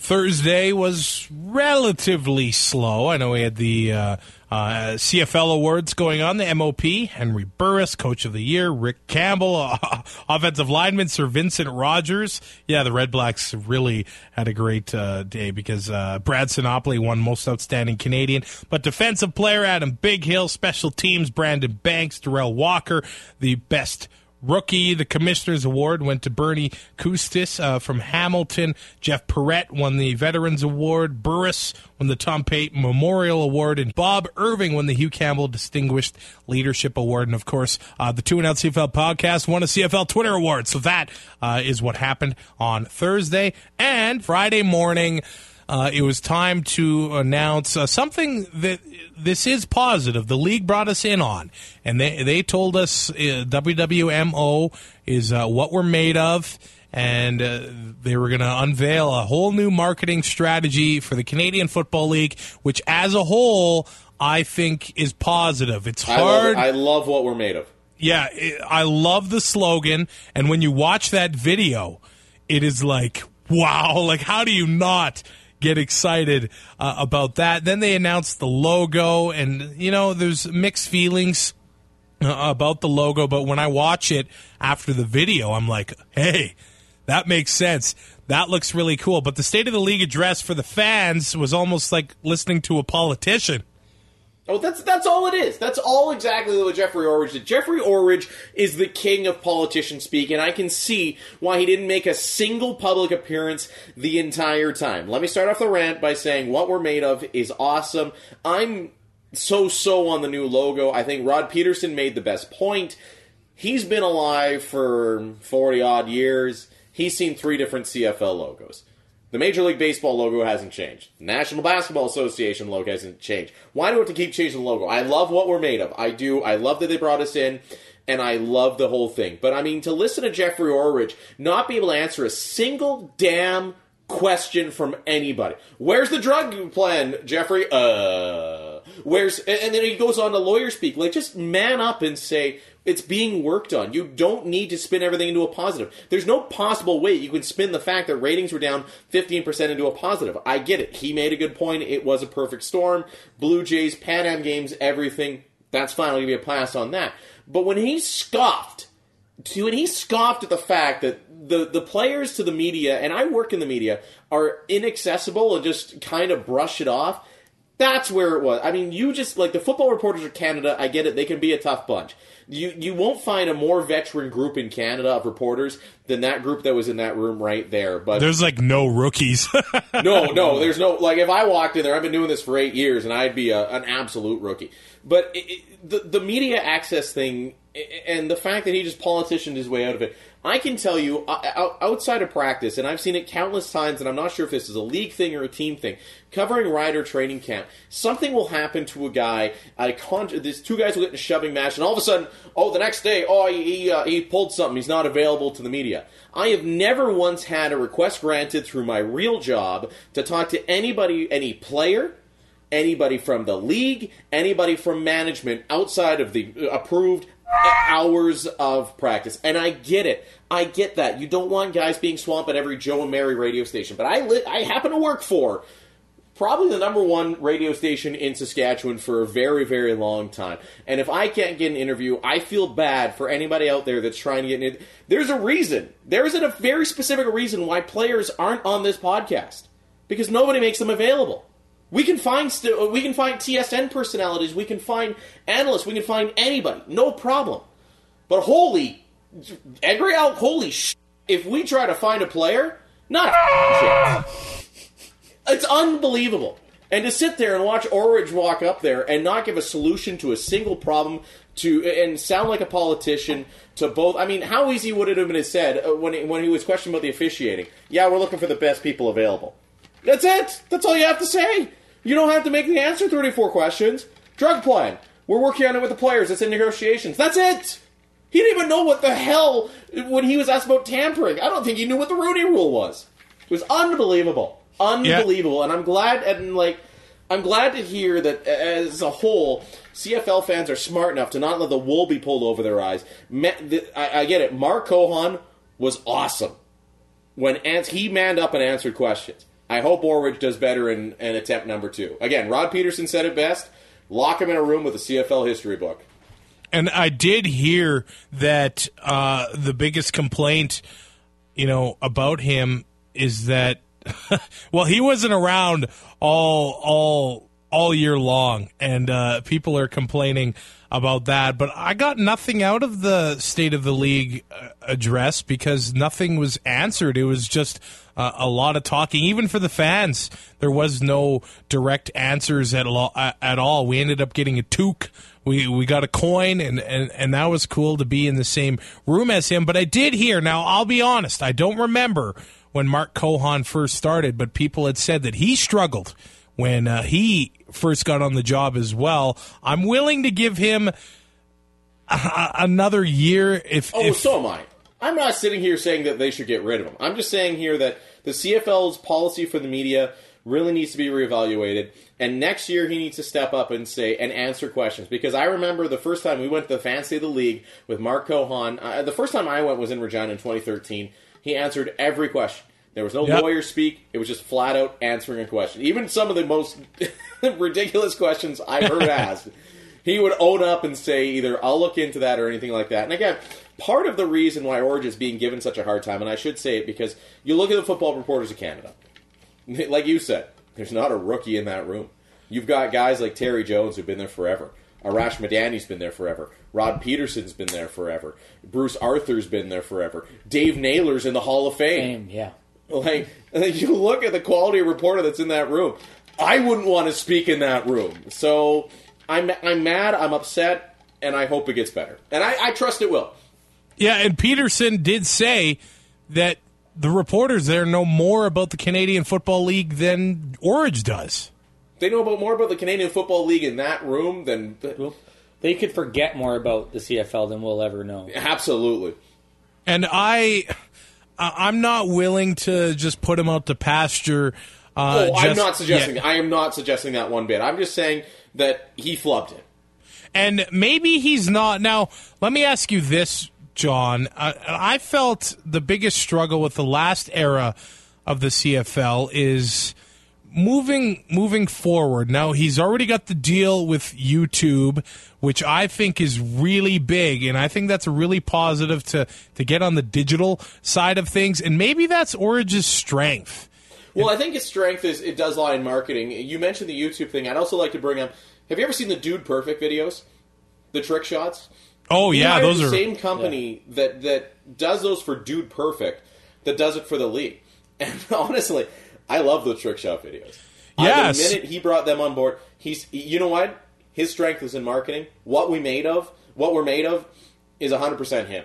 Speaker 2: Thursday was relatively slow. I know we had the uh, uh, CFL awards going on. The MOP, Henry Burris, Coach of the Year, Rick Campbell, uh, offensive lineman SirVincent Rogers. Yeah, the Red Blacks really had a great uh, day because uh, Brad Sinopoli won Most Outstanding Canadian, but defensive player Adam Bighill, special teams Brandon Banks, Derel Walker, the best Rookie, the Commissioner's Award went to Bernie Custis uh, from Hamilton. Jeff Perrett won the Veterans Award. Burris won the Tom Payton Memorial Award. And Bob Irving won the Hugh Campbell Distinguished Leadership Award. And of course, uh, the Two and Out CFL podcast won a CFL Twitter Award. So that uh, is what happened on Thursday. And Friday morning, uh, it was time to announce uh, something that this is positive. The league brought us in on, and they they told us uh, WWMO is uh, what we're made of, and uh, they were going to unveil a whole new marketing strategy for the Canadian Football League, which as a whole I think is positive. It's
Speaker 1: I love,
Speaker 2: hard.
Speaker 1: it. I love what we're made of.
Speaker 2: Yeah, it, I love the slogan, and when you watch that video, it is like, wow! Like, how do you not get excited uh, about that. Then they announced the logo, and you know, there's mixed feelings uh, about the logo, but when I watch it after the video, I'm like, hey, that makes sense. That looks really cool. But the State of the League address for the fans was almost like listening to a politician.
Speaker 1: Oh, that's that's all it is. That's all exactly what Jeffrey Orridge did. Jeffrey Orridge is the king of politician speak, and I can see why he didn't make a single public appearance the entire time. Let me start off the rant by saying what we're made of is awesome. I'm so so on the new logo. I think Rod Pedersen made the best point. He's been alive for 40 odd years. He's seen three different CFL logos. The Major League Baseball logo hasn't changed. The National Basketball Association logo hasn't changed. Why do we have to keep changing the logo? I love what we're made of. I do. I love that they brought us in, and I love the whole thing. But I mean, to listen to Jeffrey Orridge not be able to answer a single damn question from anybody. Where's the drug plan, Jeffrey? Uh, where's and then he goes on to lawyer speak. Like, just man up and say it's being worked on. You don't need to spin everything into a positive. There's no possible way you can spin the fact that ratings were down 15% into a positive. I get it. He made a good point. It was a perfect storm. Blue Jays, Pan Am games, everything. That's fine. I'll give you a pass on that. But when he scoffed, when he scoffed at the fact that the, the players to the media, and I work in the media, are inaccessible and just kind of brush it off, that's where it was. I mean, you just, like, the football reporters of Canada, I get it, they can be a tough bunch you you won't find a more veteran group in Canada of reporters than that group that was in that room right there. But
Speaker 2: there's like no rookies.
Speaker 1: no, no, there's no like if I walked in there, I've been doing this for eight years, and I'd be a, an absolute rookie. But it, it, the the media access thing and the fact that he just politicianed his way out of it. I can tell you outside of practice, and I've seen it countless times, and I'm not sure if this is a league thing or a team thing. Covering rider training camp, something will happen to a guy a con. These two guys will get in a shoving match, and all of a sudden, oh, the next day, oh, he, uh, he pulled something. He's not available to the media. I have never once had a request granted through my real job to talk to anybody, any player, anybody from the league, anybody from management outside of the approved hours of practice. And I get it. I get that. You don't want guys being swamped at every Joe and Mary radio station. But I li- I happen to work for probably the number one radio station in Saskatchewan for a very, very long time. And if I can't get an interview, I feel bad for anybody out there that's trying to get in. There's a reason. There isn't a very specific reason why players aren't on this podcast. Because nobody makes them available. We can find st- we can find TSN personalities. We can find analysts. We can find anybody. No problem. But holy, Edgar Al, holy sh- If we try to find a player, not a. It's unbelievable. And to sit there and watch Orridge walk up there and not give a solution to a single problem to and sound like a politician to both. I mean, how easy would it have been said uh, when he, when he was questioned about the officiating? Yeah, we're looking for the best people available. That's it. That's all you have to say. You don't have to make the answer 34 questions. Drug plan. We're working on it with the players. It's in negotiations. That's it. He didn't even know what the hell when he was asked about tampering. I don't think he knew what the Rooney Rule was. It was unbelievable, unbelievable, yeah. and I'm glad and like I'm glad to hear that as a whole, CFL fans are smart enough to not let the wool be pulled over their eyes. I get it. Mark Cohon was awesome when he manned up and answered questions. I hope Orridge does better in, in attempt number two. Again, Rod Pedersen said it best lock him in a room with a CFL history book.
Speaker 2: And I did hear that uh, the biggest complaint, you know, about him is that, well, he wasn't around all all all year long, and uh, people are complaining about that. But I got nothing out of the State of the League uh, address because nothing was answered. It was just uh, a lot of talking. Even for the fans, there was no direct answers at, lo- at all. We ended up getting a toque. We we got a coin, and, and, and that was cool to be in the same room as him. But I did hear. Now I'll be honest, I don't remember when Mark Cohon first started, but people had said that he struggled when uh, he first got on the job as well. I'm willing to give him a- another year if.
Speaker 1: Oh,
Speaker 2: if,
Speaker 1: so am I. I'm not sitting here saying that they should get rid of him. I'm just saying here that the CFL's policy for the media really needs to be reevaluated. And next year, he needs to step up and say and answer questions. Because I remember the first time we went to the Fantasy of the League with Mark Cohon. Uh, the first time I went was in Regina in 2013. He answered every question. There was no
Speaker 2: Yep.
Speaker 1: lawyer speak. It was just flat out answering a question. Even some of the most ridiculous questions I've heard asked, he would own up and say either I'll look into that or anything like that. And again, part of the reason why Orridge is being given such a hard time, and I should say it because you look at the football reporters of Canada, like you said, there's not a rookie in that room. You've got guys like Terry Jones who've been there forever. Arash Madani's been there forever. Rod Pedersen's been there forever. Bruce Arthur's been there forever. Dave Naylor's in the Hall of Fame.
Speaker 4: Same, yeah.
Speaker 1: Like you look at the quality of reporter that's in that room. I wouldn't want to speak in that room. So I'm I'm mad. I'm upset, and I hope it gets better. And I, I trust it will.
Speaker 2: Yeah, and Pedersen did say that the reporters there know more about the Canadian Football League than Orridge does.
Speaker 1: They know about more about the Canadian Football League in that room than
Speaker 4: Well, they could forget more about the CFL than we'll ever know.
Speaker 1: absolutely.
Speaker 2: And I, I- I'm not willing to just put him out to pasture. Uh,
Speaker 1: Oh, I'm not suggesting.
Speaker 2: yet.
Speaker 1: I am not suggesting that one bit. I'm just saying that he flubbed it.
Speaker 2: And maybe he's not. Now, let me ask you this, John. I, I felt the biggest struggle with the last era of the CFL is moving moving forward. Now, he's already got the deal with YouTube, which I think is really big, and I think that's really positive to to get on the digital side of things. And maybe that's Orridge's strength.
Speaker 1: Well, I think his strength is it does lie in marketing. You mentioned the YouTube thing. I'd also like to bring up. Have you ever seen the Dude Perfect videos? The trick shots.
Speaker 2: Oh yeah, those
Speaker 1: the
Speaker 2: are
Speaker 1: same company that that does those for Dude Perfect that does it for the league. And honestly, I love the trick shot videos. Uh,
Speaker 2: Yes.
Speaker 1: the minute he brought them on board, he's you know what? His strength is in marketing. What we made of, what we're made of, is 100 percent him.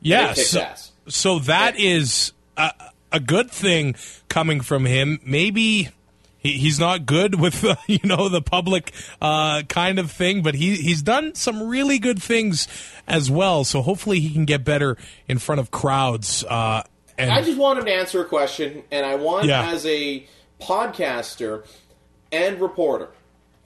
Speaker 2: yeah.
Speaker 1: Kicks
Speaker 2: so-. So that is a, a good thing coming from him. Maybe he, he's not good with uh, you know the public uh, kind of thing, but he he's done some really good things as well. So hopefully he can get better in front of crowds. Uh, and
Speaker 1: I just want him to answer a question, and I want,
Speaker 2: Yeah.
Speaker 1: as a podcaster and reporter,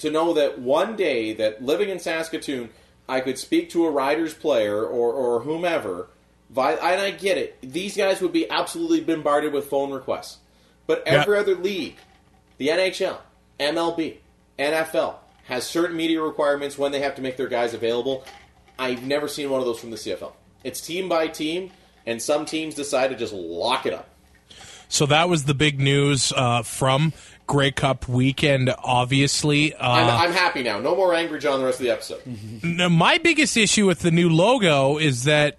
Speaker 1: to know that one day that living in Saskatoon, I could speak to a Riders player or, or whomever. And I get it; these guys would be absolutely bombarded with phone requests. But every
Speaker 2: Yeah.
Speaker 1: other league, the NHL, MLB, NFL, has certain media requirements when they have to make their guys available. I've never seen one of those from the CFL. It's team by team, and some teams decide to just lock it up.
Speaker 2: so that was the big news uh, from Grey Cup weekend. Obviously, uh,
Speaker 1: I'm, I'm happy now. No more angry John the rest of the episode.
Speaker 2: Now, my biggest issue with the new logo is that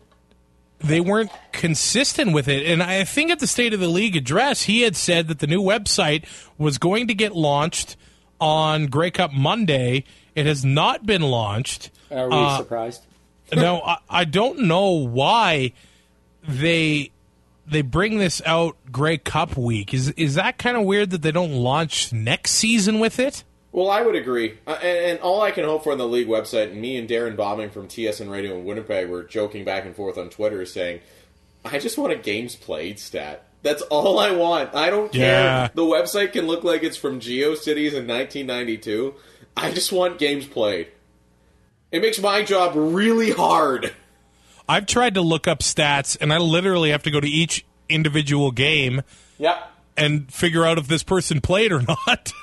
Speaker 2: they weren't consistent with it. And I think at the State of the League address, he had said that the new website was going to get launched on Grey Cup Monday. It has not been launched.
Speaker 4: Are we
Speaker 2: Uh,
Speaker 4: surprised?
Speaker 2: now, I, I don't know why they they bring this out Grey Cup week. Is is that kind of weird that they don't launch next season with it?
Speaker 1: Well, I would agree. Uh, and, and all I can hope for on the league website, and me and Darren Bombing from TSN Radio in Winnipeg were joking back and forth on Twitter saying, I just want a games played stat. That's all I want. I don't care. The website can look like it's from GeoCities in 1992. I just want games played. It makes my job really hard.
Speaker 2: I've tried to look up stats, and I literally have to go to each individual game
Speaker 1: Yep.
Speaker 2: and figure out if this person played or not.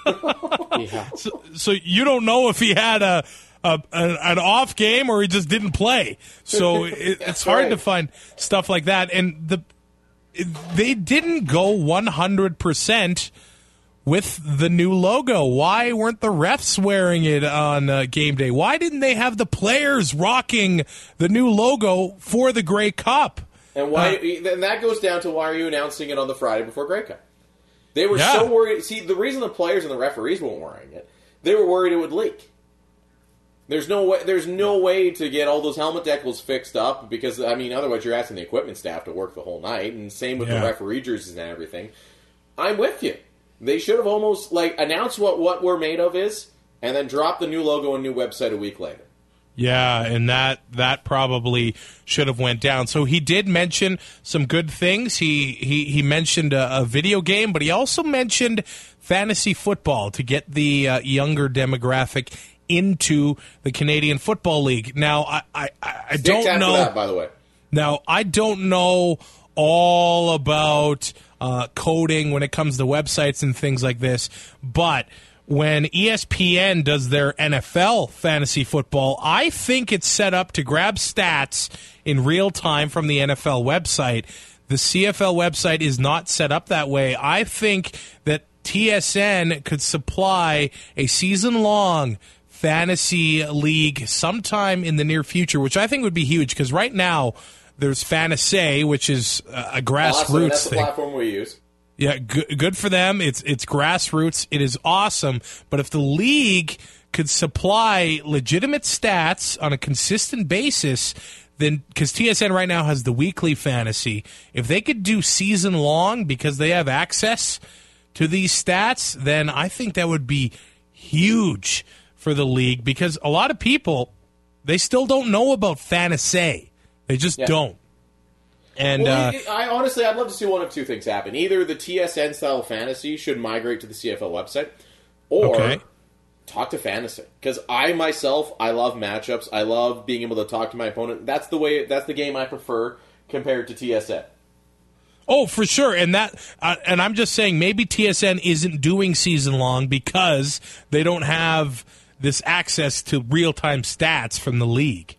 Speaker 4: Yeah.
Speaker 2: so, so you don't know if he had a, an, off game or he just didn't play. So it, it's hard
Speaker 1: right.
Speaker 2: to find stuff like that. And the they didn't go one hundred percent with the new logo. Why weren't the refs wearing it on uh, game day? Why didn't they have the players rocking the new logo for the Grey Cup?
Speaker 1: And why? and that goes down to why are you announcing it on the Friday before Grey Cup? They were
Speaker 2: Yeah.
Speaker 1: so worried. See, the reason the players and the referees weren't wearing it, they were worried it would leak. There's no way. There's no way to get all those helmet decals fixed up because I mean, otherwise you're asking the equipment staff to work the whole night, and same with
Speaker 2: Yeah.
Speaker 1: the referee jerseys and everything. I'm with you. They should have almost like announced what what we're made of is, and then drop the new logo and new website a week later.
Speaker 2: Yeah, and that that probably should have went down. So he did mention some good things. He he he mentioned a, a video game, but he also mentioned fantasy football to get the uh, younger demographic into the Canadian Football League. Now I I, I I don't know.
Speaker 1: that, by the way.
Speaker 2: Now, I don't know all about uh, coding when it comes to websites and things like this. But when ESPN does their NFL fantasy football, I think it's set up to grab stats in real time from the NFL website. The CFL website is not set up that way. I think that TSN could supply a season long fantasy league sometime in the near future, which I think would be huge because right now there's Fantasy, which is a grassroots
Speaker 1: Awesome. That's the
Speaker 2: thing.
Speaker 1: platform we use.
Speaker 2: Yeah, good, good for them. It's it's grassroots. It is awesome. But if the league could supply legitimate stats on a consistent basis, then because TSN right now has the weekly fantasy, if they could do season long because they have access to these stats, then I think that would be huge for the league because a lot of people they still don't know about fantasy. They just
Speaker 1: Yeah.
Speaker 2: don't. And
Speaker 1: Well,
Speaker 2: uh,
Speaker 1: it- I honestly, I'd love to see one of two things happen. Either the TSN style fantasy should migrate to the CFL website, or
Speaker 2: Okay.
Speaker 1: talk to fantasy. Because I myself, I love matchups. I love being able to talk to my opponent. That's the way. That's the game I prefer compared to TSN.
Speaker 2: Oh, for sure, and that, uh, and I'm just saying maybe TSN isn't doing season long because they don't have this access to real time stats from the league.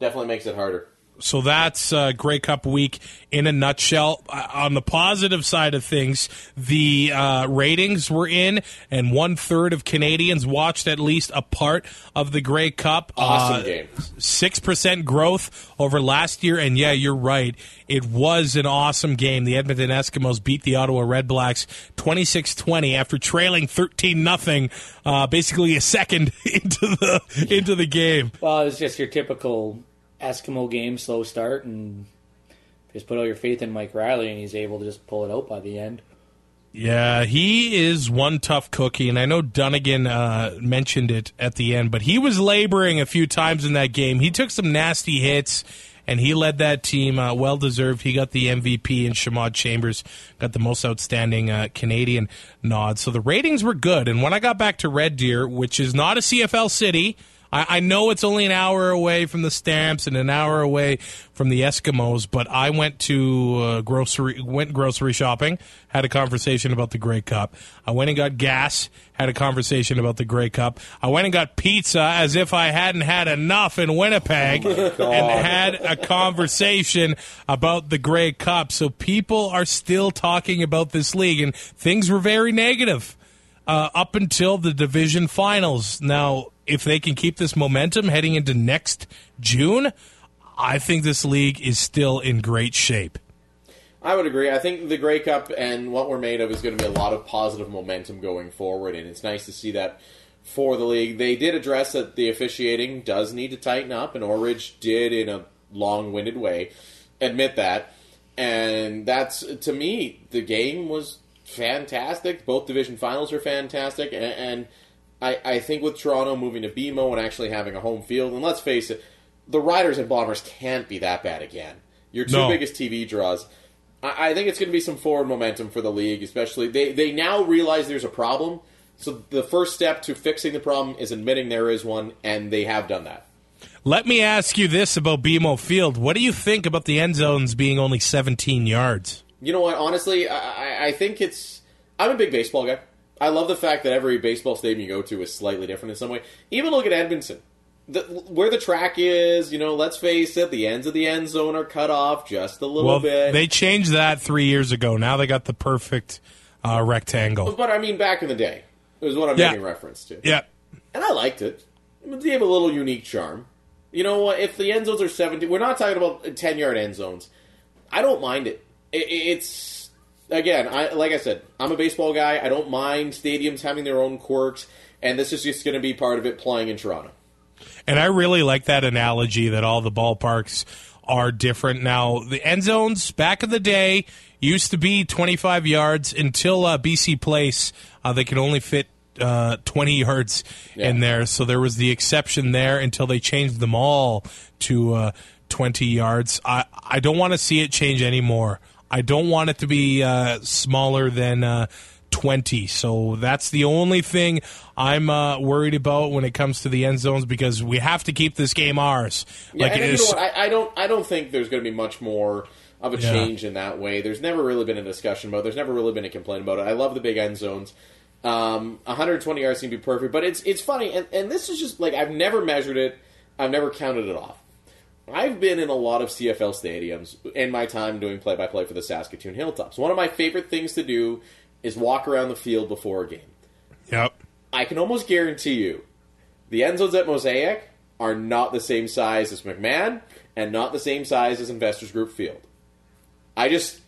Speaker 1: Definitely makes it harder.
Speaker 2: So that's uh, Grey Cup week in a nutshell. Uh, on the positive side of things, the uh, ratings were in, and one third of Canadians watched at least a part of the Grey Cup.
Speaker 1: Awesome
Speaker 2: Uh,
Speaker 1: game.
Speaker 2: six percent growth over last year, and yeah, you're right. It was an awesome game. The Edmonton Eskimos beat the Ottawa Red Blacks 26-20 after trailing 13 nothing, uh, basically a second into the into the game.
Speaker 4: Well, it's just your typical Eskimo game, slow start, and just put all your faith in Mike Reilly, and he's able to just pull it out by the end.
Speaker 2: Yeah, he is one tough cookie, and I know Dunigan uh, mentioned it at the end, but he was laboring a few times in that game. He took some nasty hits, and he led that team uh, well deserved. He got the MVP, and Shamawd Chambers got the most outstanding uh, Canadian nod. So the ratings were good. And when I got back to Red Deer, which is not a CFL city, I, I know it's only an hour away from the Stamps and an hour away from the Eskimos, but I went to uh, grocery went grocery shopping, had a conversation about the Grey Cup. I went and got gas, had a conversation about the Grey Cup. I went and got pizza as if I hadn't had enough in Winnipeg, and had a conversation about the Grey Cup. So people are still talking about this league, and things were very negative uh, up until the division finals. Now, if they can keep this momentum heading into next June, I think this league is still in great shape.
Speaker 1: I would agree. I think the Grey Cup and what we're made of is going to be a lot of positive momentum going forward, and it's nice to see that for the league. They did address that the officiating does need to tighten up, and Orridge did, in a long-winded way, admit that. And that's to me, the game was fantastic. Both division finals are fantastic, and, and I, I think with Toronto moving to BMO and actually having a home field, and let's face it, the Riders and Bombers can't be that bad again. Your two
Speaker 2: No.
Speaker 1: biggest TV draws. I, I think it's going to be some forward momentum for the league, especially they they now realize there's a problem. So the first step to fixing the problem is admitting there is one, and they have done that.
Speaker 2: Let me ask you this about BMO Field. What do you think about the end zones being only 17 yards?
Speaker 1: You know what? Honestly, I, I- I think it's. I'm a big baseball guy. I love the fact that every baseball stadium you go to is slightly different in some way. Even look at Edmonton. The, where the track is, you know, let's face it, the ends of the end zone are cut off just a little
Speaker 2: Well,
Speaker 1: bit.
Speaker 2: they changed that three years ago. Now they got the perfect uh, rectangle.
Speaker 1: but I mean, back in the day, is what I'm
Speaker 2: Yeah.
Speaker 1: making reference to.
Speaker 2: Yeah.
Speaker 1: and I liked it. It gave a little unique charm. You know what? If the end zones are 17, we're not talking about 10 yard end zones. I don't mind it. it it's again, I like I said, I'm a baseball guy. I don't mind stadiums having their own quirks, and this is just going to be part of it playing in Toronto.
Speaker 2: And I really like that analogy that all the ballparks are different. Now, the end zones back in the day used to be 25 yards until uh, BC Place. Uh, they could only fit uh, 20 yards
Speaker 1: Yeah.
Speaker 2: in there. So there was the exception there until they changed them all to uh, 20 yards. I, I don't want to see it change anymore. I don't want it to be uh, smaller than. Uh, 20. So that's the only thing I'm uh, worried about when it comes to the end zones because we have to keep this game ours.
Speaker 1: Yeah,
Speaker 2: like
Speaker 1: and
Speaker 2: it
Speaker 1: you know what? I, I don't. I don't think there's going to be much more of a
Speaker 2: Yeah.
Speaker 1: change in that way. There's never really been a discussion about. it. There's never really been a complaint about it. I love the big end zones. Um, 120 yards seem to be perfect, but it's it's funny, and, and this is just like I've never measured it. I've never counted it off. I've been in a lot of CFL stadiums in my time doing play by play for the Saskatoon Hilltops. One of my favorite things to do is walk around the field before a game.
Speaker 2: Yep.
Speaker 1: I can almost guarantee you the end zones at Mosaic are not the same size as McMahon and not the same size as Investors Group Field. I just,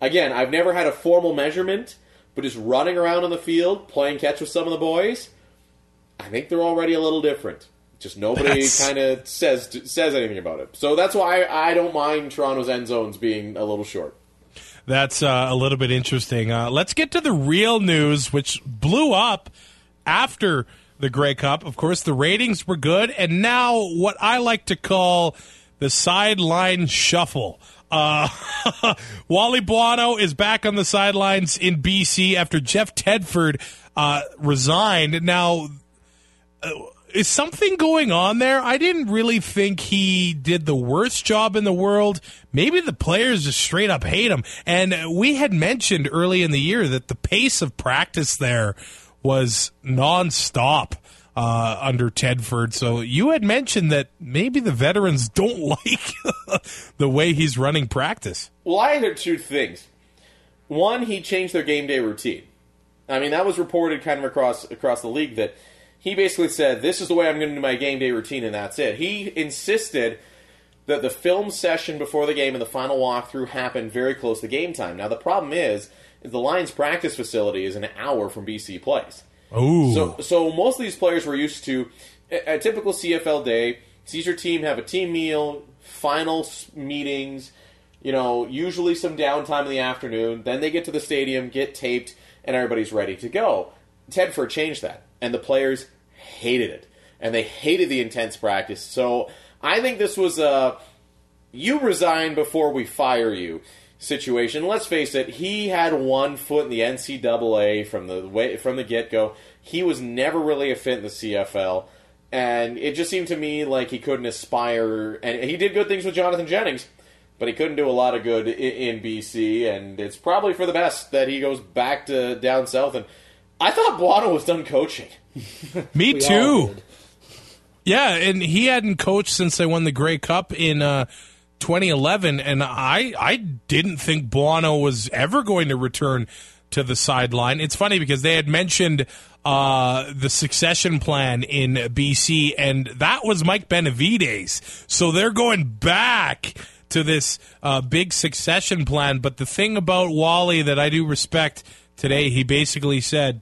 Speaker 1: again, I've never had a formal measurement, but just running around on the field, playing catch with some of the boys, I think they're already a little different. Just nobody kind of says says anything about it. So that's why I don't mind Toronto's end zones being a little short.
Speaker 2: That's uh, a little bit interesting. Uh, let's get to the real news, which blew up after the Grey Cup. Of course, the ratings were good, and now what I like to call the sideline shuffle. Uh, Wally Buono is back on the sidelines in BC after Jeff Tedford uh, resigned. Now, is something going on there? I didn't really think he did the worst job in the world. Maybe the players just straight up hate him. And we had mentioned early in the year that the pace of practice there was nonstop uh, under Tedford. So you had mentioned that maybe the veterans don't like the way he's running practice.
Speaker 1: Well, I heard two things. One, he changed their game day routine. I mean, that was reported kind of across across the league that he basically said, "This is the way I'm going to do my game day routine, and that's it." He insisted that the film session before the game and the final walkthrough happened very close to game time. Now, the problem is, is the Lions' practice facility is an hour from BC Place.
Speaker 2: Ooh.
Speaker 1: So, so most of these players were used to a, a typical CFL day. Sees your team have a team meal, final meetings, you know, usually some downtime in the afternoon. Then they get to the stadium, get taped, and everybody's ready to go. Tedford changed that, and the players hated it, and they hated the intense practice. So I think this was a you resign before we fire you situation. Let's face it, he had one foot in the NCAA from the way from the get go. He was never really a fit in the CFL, and it just seemed to me like he couldn't aspire. And he did good things with Jonathan Jennings, but he couldn't do a lot of good in, in BC. And it's probably for the best that he goes back to down south. And I thought Buono was done coaching.
Speaker 2: Me
Speaker 4: We
Speaker 2: too. Yeah, and he hadn't coached since they won the Grey Cup in uh, 2011, and I I didn't think Buono was ever going to return to the sideline. It's funny because they had mentioned uh, the succession plan in BC, and that was Mike Benevides. So they're going back to this uh, big succession plan. But the thing about Wally that I do respect today, he basically said,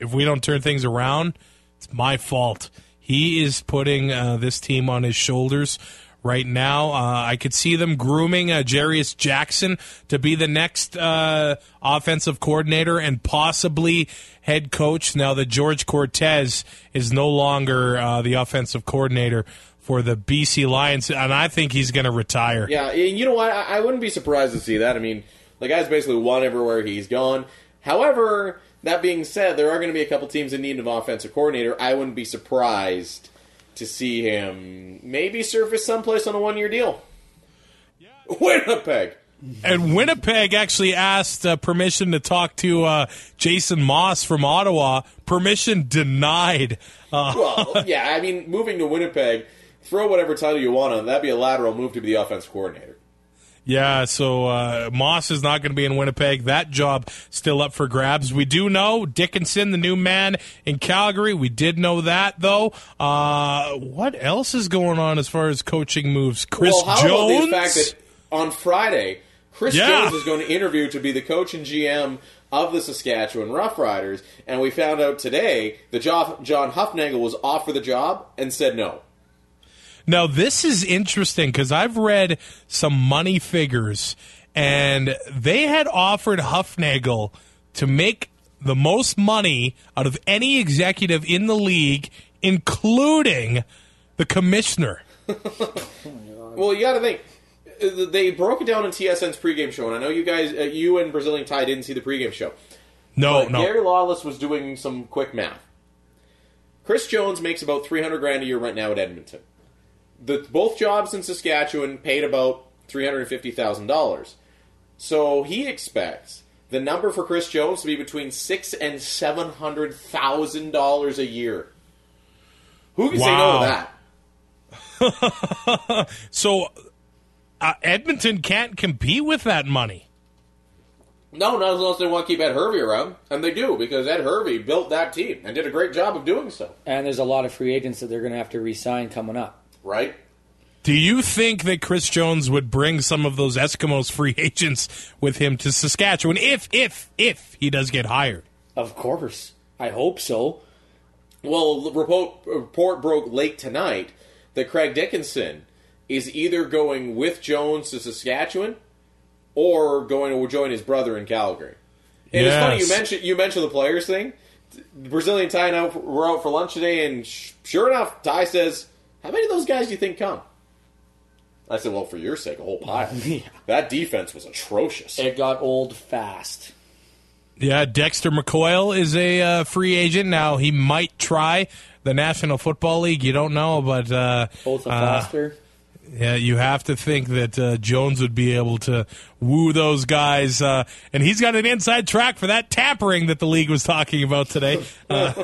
Speaker 2: if we don't turn things around, it's my fault. He is putting uh, this team on his shoulders right now. Uh, I could see them grooming uh, Jarious Jackson to be the next uh, offensive coordinator and possibly head coach. Now that George Cortez is no longer uh, the offensive coordinator for the BC Lions, and I think he's going to retire.
Speaker 1: Yeah, you know what? I, I wouldn't be surprised to see that. I mean, the guy's basically won everywhere he's gone. However, that being said, there are going to be a couple teams in need of offensive coordinator. I wouldn't be surprised to see him maybe surface someplace on a one-year deal. Winnipeg.
Speaker 2: And Winnipeg actually asked uh, permission to talk to uh, Jason Maas from Ottawa. Permission denied. Uh,
Speaker 1: Well, yeah, I mean, moving to Winnipeg, throw whatever title you want on. That'd be a lateral move to be the offensive coordinator.
Speaker 2: Yeah, so uh, Maas is not going to be in Winnipeg. That job still up for grabs. We do know Dickenson, the new man in Calgary. We did know that though. Uh, what else is going on as far as coaching moves? Chris
Speaker 1: well, how
Speaker 2: Jones.
Speaker 1: about the fact that on Friday, Chris
Speaker 2: Yeah.
Speaker 1: Jones is going to interview to be the coach and GM of the Saskatchewan Roughriders, and we found out today that John, John Hufnagel was offered the job and said no.
Speaker 2: Now, this is interesting because I've read some money figures, and they had offered Hufnagel to make the most money out of any executive in the league, including the commissioner.
Speaker 1: Well, you got to think. They broke it down in TSN's pregame show, and I know you guys, uh, you and Brazilian Ty didn't see the pregame show.
Speaker 2: No,
Speaker 1: But
Speaker 2: no.
Speaker 1: Gary Lawless was doing some quick math. Chris Jones makes about three hundred grand a year right now at Edmonton. The both jobs in Saskatchewan paid about three hundred fifty thousand dollars. So he expects the number for Chris Jones to be between six and seven hundred thousand dollars a year. Who can say no to that?
Speaker 2: So uh, Edmonton can't compete with that money.
Speaker 1: No, not as long as they want to keep Ed Hervey around, and they do because Ed Hervey built that team and did a great job of doing so.
Speaker 4: And there's a lot of free agents that they're going to have to re-sign coming up.
Speaker 1: Right?
Speaker 2: Do you think that Chris Jones would bring some of those Eskimos free agents with him to Saskatchewan if if if he does get hired?
Speaker 4: Of course, I hope so.
Speaker 1: Well, the report, report broke late tonight that Craig Dickenson is either going with Jones to Saskatchewan or going to join his brother in Calgary. And it's funny you mentioned you mentioned the players thing. The Brazilian Ty and I were out for lunch today, and sh- sure enough, Ty says, "How many of those guys do you think come?" I said, "Well, for your sake, a whole pile." That defense was atrocious.
Speaker 4: It got old fast.
Speaker 2: Yeah, Dexter McCoil is a uh, free agent now. He might try the National Football League. You don't know, but uh,
Speaker 4: Both of
Speaker 2: uh,
Speaker 4: Foster.
Speaker 2: Yeah, you have to think that uh, Jones would be able to woo those guys, uh, and he's got an inside track for that tampering that the league was talking about today. Uh,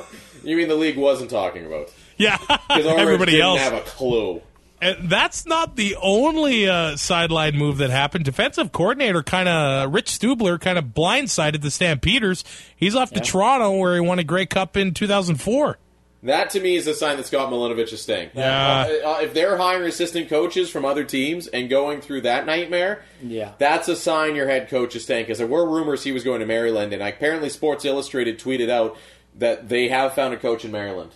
Speaker 1: you mean the league wasn't talking about?
Speaker 2: yeah, everybody
Speaker 1: didn't
Speaker 2: else.
Speaker 1: have a clue.
Speaker 2: And that's not the only uh, sideline move that happened. Defensive coordinator, kind of Rich Stubler, kind of blindsided the Stampeders. He's off to Toronto, where he won a Grey Cup in 2004.
Speaker 1: That to me is a sign that Scott Milanovich is staying.
Speaker 2: Yeah.
Speaker 1: Uh, uh, if they're hiring assistant coaches from other teams and going through that nightmare,
Speaker 4: Yeah.
Speaker 1: that's a sign your head coach is staying. Because there were rumors he was going to Maryland, and apparently Sports Illustrated tweeted out that they have found a coach in Maryland.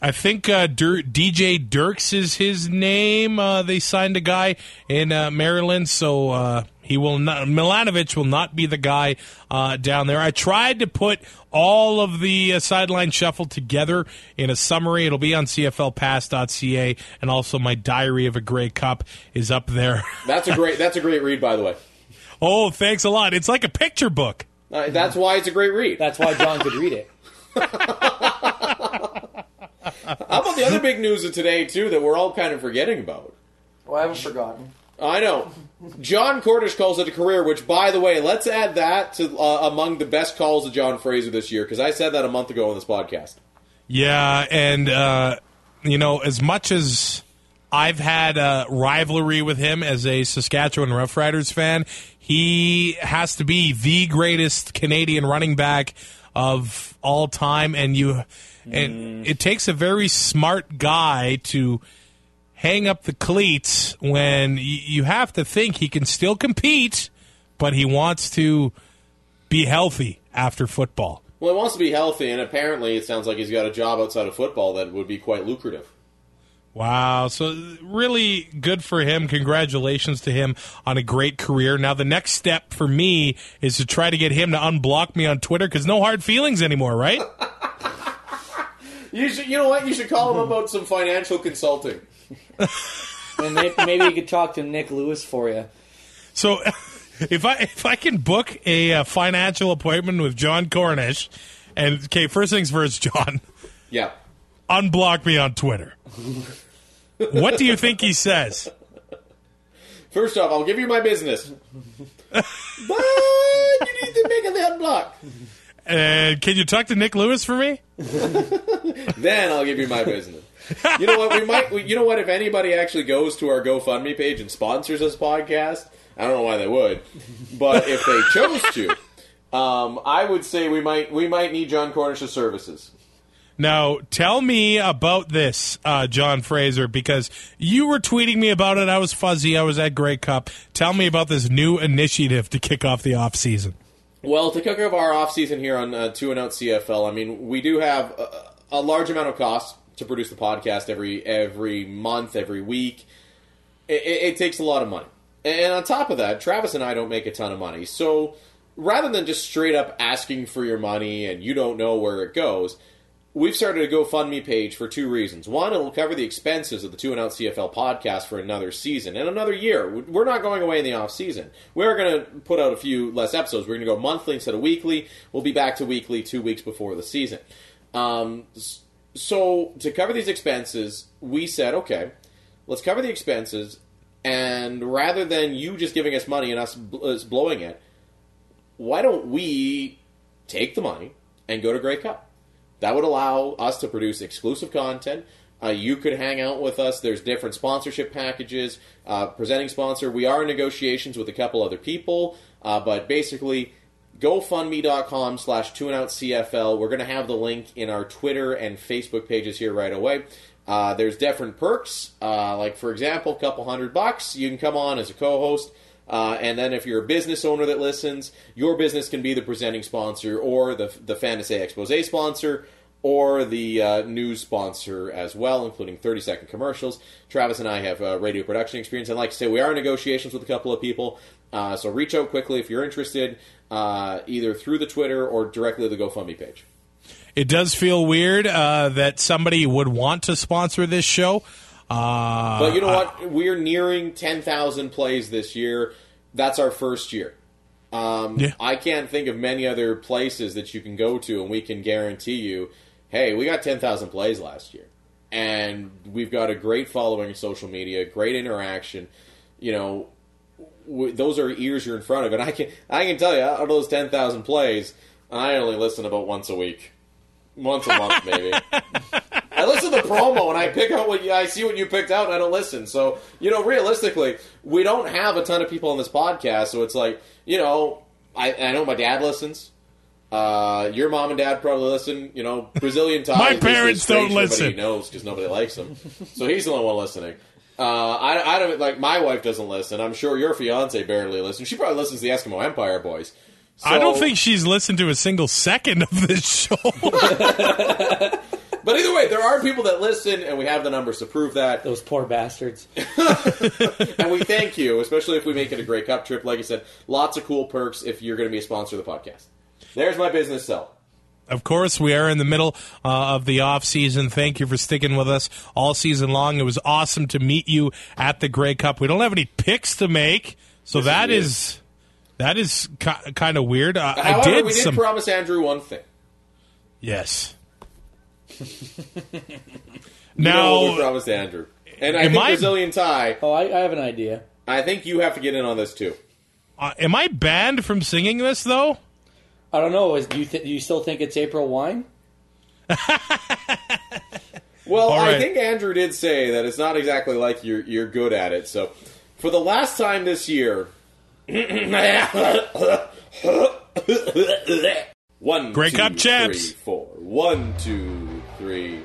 Speaker 2: I think uh, Dur- DJ Dirks is his name. Uh, they signed a guy in uh, Maryland, so uh, he will not. Milanovich will not be the guy uh, down there. I tried to put all of the uh, sideline shuffle together in a summary. It'll be on CFLPass.ca, and also my diary of a Grey Cup is up there.
Speaker 1: That's a great. that's a great read, by the way.
Speaker 2: oh, thanks a lot. It's like a picture book.
Speaker 1: Uh, that's why it's a great read.
Speaker 4: That's why John could read it.
Speaker 1: How about the other big news of today too that we're all kind of forgetting about?
Speaker 4: Well, I haven't forgotten.
Speaker 1: I know. Jon Cornish calls it a career, which, by the way, let's add that to uh, among the best calls of John Fraser this year because I said that a month ago on this podcast.
Speaker 2: Yeah, and uh, you know, as much as I've had a rivalry with him as a Saskatchewan Roughriders fan, he has to be the greatest Canadian running back of all time, and you, and it takes a very smart guy to hang up the cleats when y- you have to think he can still compete, but he wants to be healthy after football.
Speaker 1: Well, he wants to be healthy, and apparently it sounds like he's got a job outside of football that would be quite lucrative.
Speaker 2: Wow. So, really good for him. Congratulations to him on a great career. Now, the next step for me is to try to get him to unblock me on Twitter because no hard feelings anymore, right?
Speaker 1: You should, you know what? You should call him about some financial consulting.
Speaker 4: And may- maybe you could talk to Nik Lewis for you.
Speaker 2: So, if I if I can book a uh, financial appointment with Jon Cornish, and okay, first things first, John,
Speaker 1: Yeah.
Speaker 2: unblock me on Twitter. what do you think he says?
Speaker 1: First off, I'll give you my business, but you need to make a unblock.
Speaker 2: And can you talk to Nik Lewis for me?
Speaker 1: Then I'll give you my business. You know what? We might. we- You know what? If anybody actually goes to our GoFundMe page and sponsors this podcast, I don't know why they would, but if they chose to, um, I would say we might we might need Jon Cornish's services.
Speaker 2: Now, tell me about this, uh, John Fraser, because you were tweeting me about it. I was fuzzy. I was at Grey Cup. Tell me about this new initiative to kick off the off season.
Speaker 1: Well, to off our off season here on uh, Two and Out CFL, I mean, we do have a, a large amount of costs to produce the podcast every every month, every week. It, it, it takes a lot of money, and on top of that, Travis and I don't make a ton of money. So rather than just straight up asking for your money and you don't know where it goes, we've started a GoFundMe page for two reasons. One, it'll cover the expenses of the Two and Out CFL podcast for another season and another year. We're not going away in the off season. We're going to put out a few less episodes. We're going to go monthly instead of weekly. We'll be back to weekly two weeks before the season. Um, so to cover these expenses, we said, okay, let's cover the expenses And rather than you just giving us money and us blowing it, why don't we take the money and go to Grey Cup? That would allow us to produce exclusive content. Uh, you could hang out with us. There's different sponsorship packages. Uh, presenting sponsor, we are in negotiations with a couple other people, uh, but basically, GoFundMe.com slash TuneOutCFL. We're going to have the link in our Twitter and Facebook pages here right away. Uh, there's different perks, uh, like for example, a couple hundred bucks. You can come on as a co-host. Uh, and then if you're a business owner that listens, your business can be the presenting sponsor or the, the Fantasy Expose sponsor or the uh, news sponsor as well, including 30 second commercials. Travis and I have uh, radio production experience. And like I say, we are in negotiations with a couple of people. Uh, so reach out quickly if you're interested, uh, either through the Twitter or directly to the GoFundMe page.
Speaker 2: It does feel weird uh, that somebody would want to sponsor this show. Uh,
Speaker 1: But you know what? We're nearing 10,000 plays this year. That's our first year. Um,
Speaker 2: Yeah.
Speaker 1: I can't think of many other places that you can go to, and we can guarantee you, hey, we got 10,000 plays last year. And we've got a great following on social media, great interaction. You know, w- those are ears you're in front of. And I can, I can tell you, out of those 10,000 plays, I only listen about once a week. Once a month, maybe. I listen to the promo and I pick out what you, I see what you picked out and I don't listen. So, you know, realistically, we don't have a ton of people on this podcast. So it's like, you know, I, I know my dad listens. Uh, your mom and dad probably listen. You know, Brazilian Ty's.
Speaker 2: My parents don't listen.
Speaker 1: He knows because nobody likes him. so he's the only one listening. Uh, I, I don't like my wife doesn't listen. I'm sure your fiance barely listens. She probably listens to the Eskimo Empire Boys.
Speaker 2: I don't think she's listened to a single second of this show.
Speaker 1: But either way, there are people that listen, and we have the numbers to prove that.
Speaker 4: Those poor bastards.
Speaker 1: And we thank you, especially if we make it a Grey Cup trip. Like I said, lots of cool perks if you're going to be a sponsor of the podcast. There's my business sell.
Speaker 2: of course, we are in the middle uh, of the off season. Thank you for sticking with us all season long. It was awesome to meet you at the Grey Cup. We don't have any picks to make, so that
Speaker 1: weird.
Speaker 2: is that is ki- kind of weird. Uh, I did
Speaker 1: we did
Speaker 2: some
Speaker 1: promise Andrew one thing.
Speaker 2: yes.
Speaker 1: You know
Speaker 2: now,
Speaker 1: promised Andrew. And I
Speaker 2: Am
Speaker 1: think
Speaker 2: I-
Speaker 1: Brazilian Ty,
Speaker 4: Oh, I, I have an idea.
Speaker 1: I think you have to get in on this too.
Speaker 2: uh, am I banned from singing this though?
Speaker 4: I don't know. Is, do you th- do you still think it's April wine?
Speaker 1: Well,
Speaker 2: All
Speaker 1: I think Andrew did say that it's not exactly like you're you're good at it. So, for the last time this year, one,
Speaker 2: Grey
Speaker 1: two,
Speaker 2: Cup champs.
Speaker 1: three, four. One, two, three,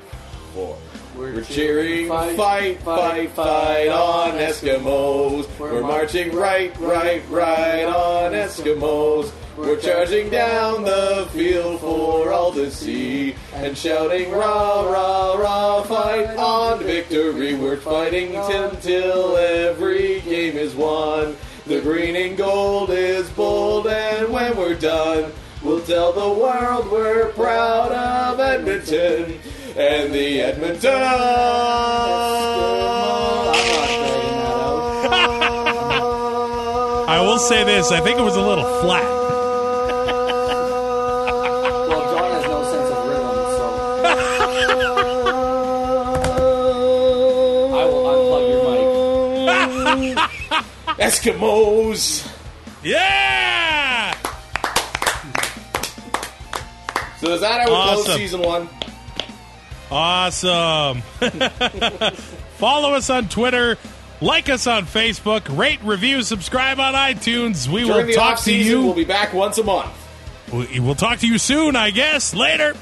Speaker 1: four. We're cheering, fight, fight, fight, fight on Eskimos. We're marching right, right, right on Eskimos. We're charging down the field for all to see and shouting rah, rah, rah, fight on victory. We're fighting till every game is won. The green and gold is bold, and when we're done, we'll tell the world we're proud of Edmonton and the Edmonton.
Speaker 2: I will say this: I think it was a little flat.
Speaker 4: Well, John has no sense of rhythm, so I will unplug your mic.
Speaker 1: Eskimos.
Speaker 2: Yeah.
Speaker 1: So is that how we close season one?
Speaker 2: Awesome. Follow us on Twitter. Like us on Facebook. Rate, review, subscribe on iTunes. We
Speaker 1: During
Speaker 2: will talk to you.
Speaker 1: we'll be back once a month.
Speaker 2: We'll talk to you soon, I guess. Later.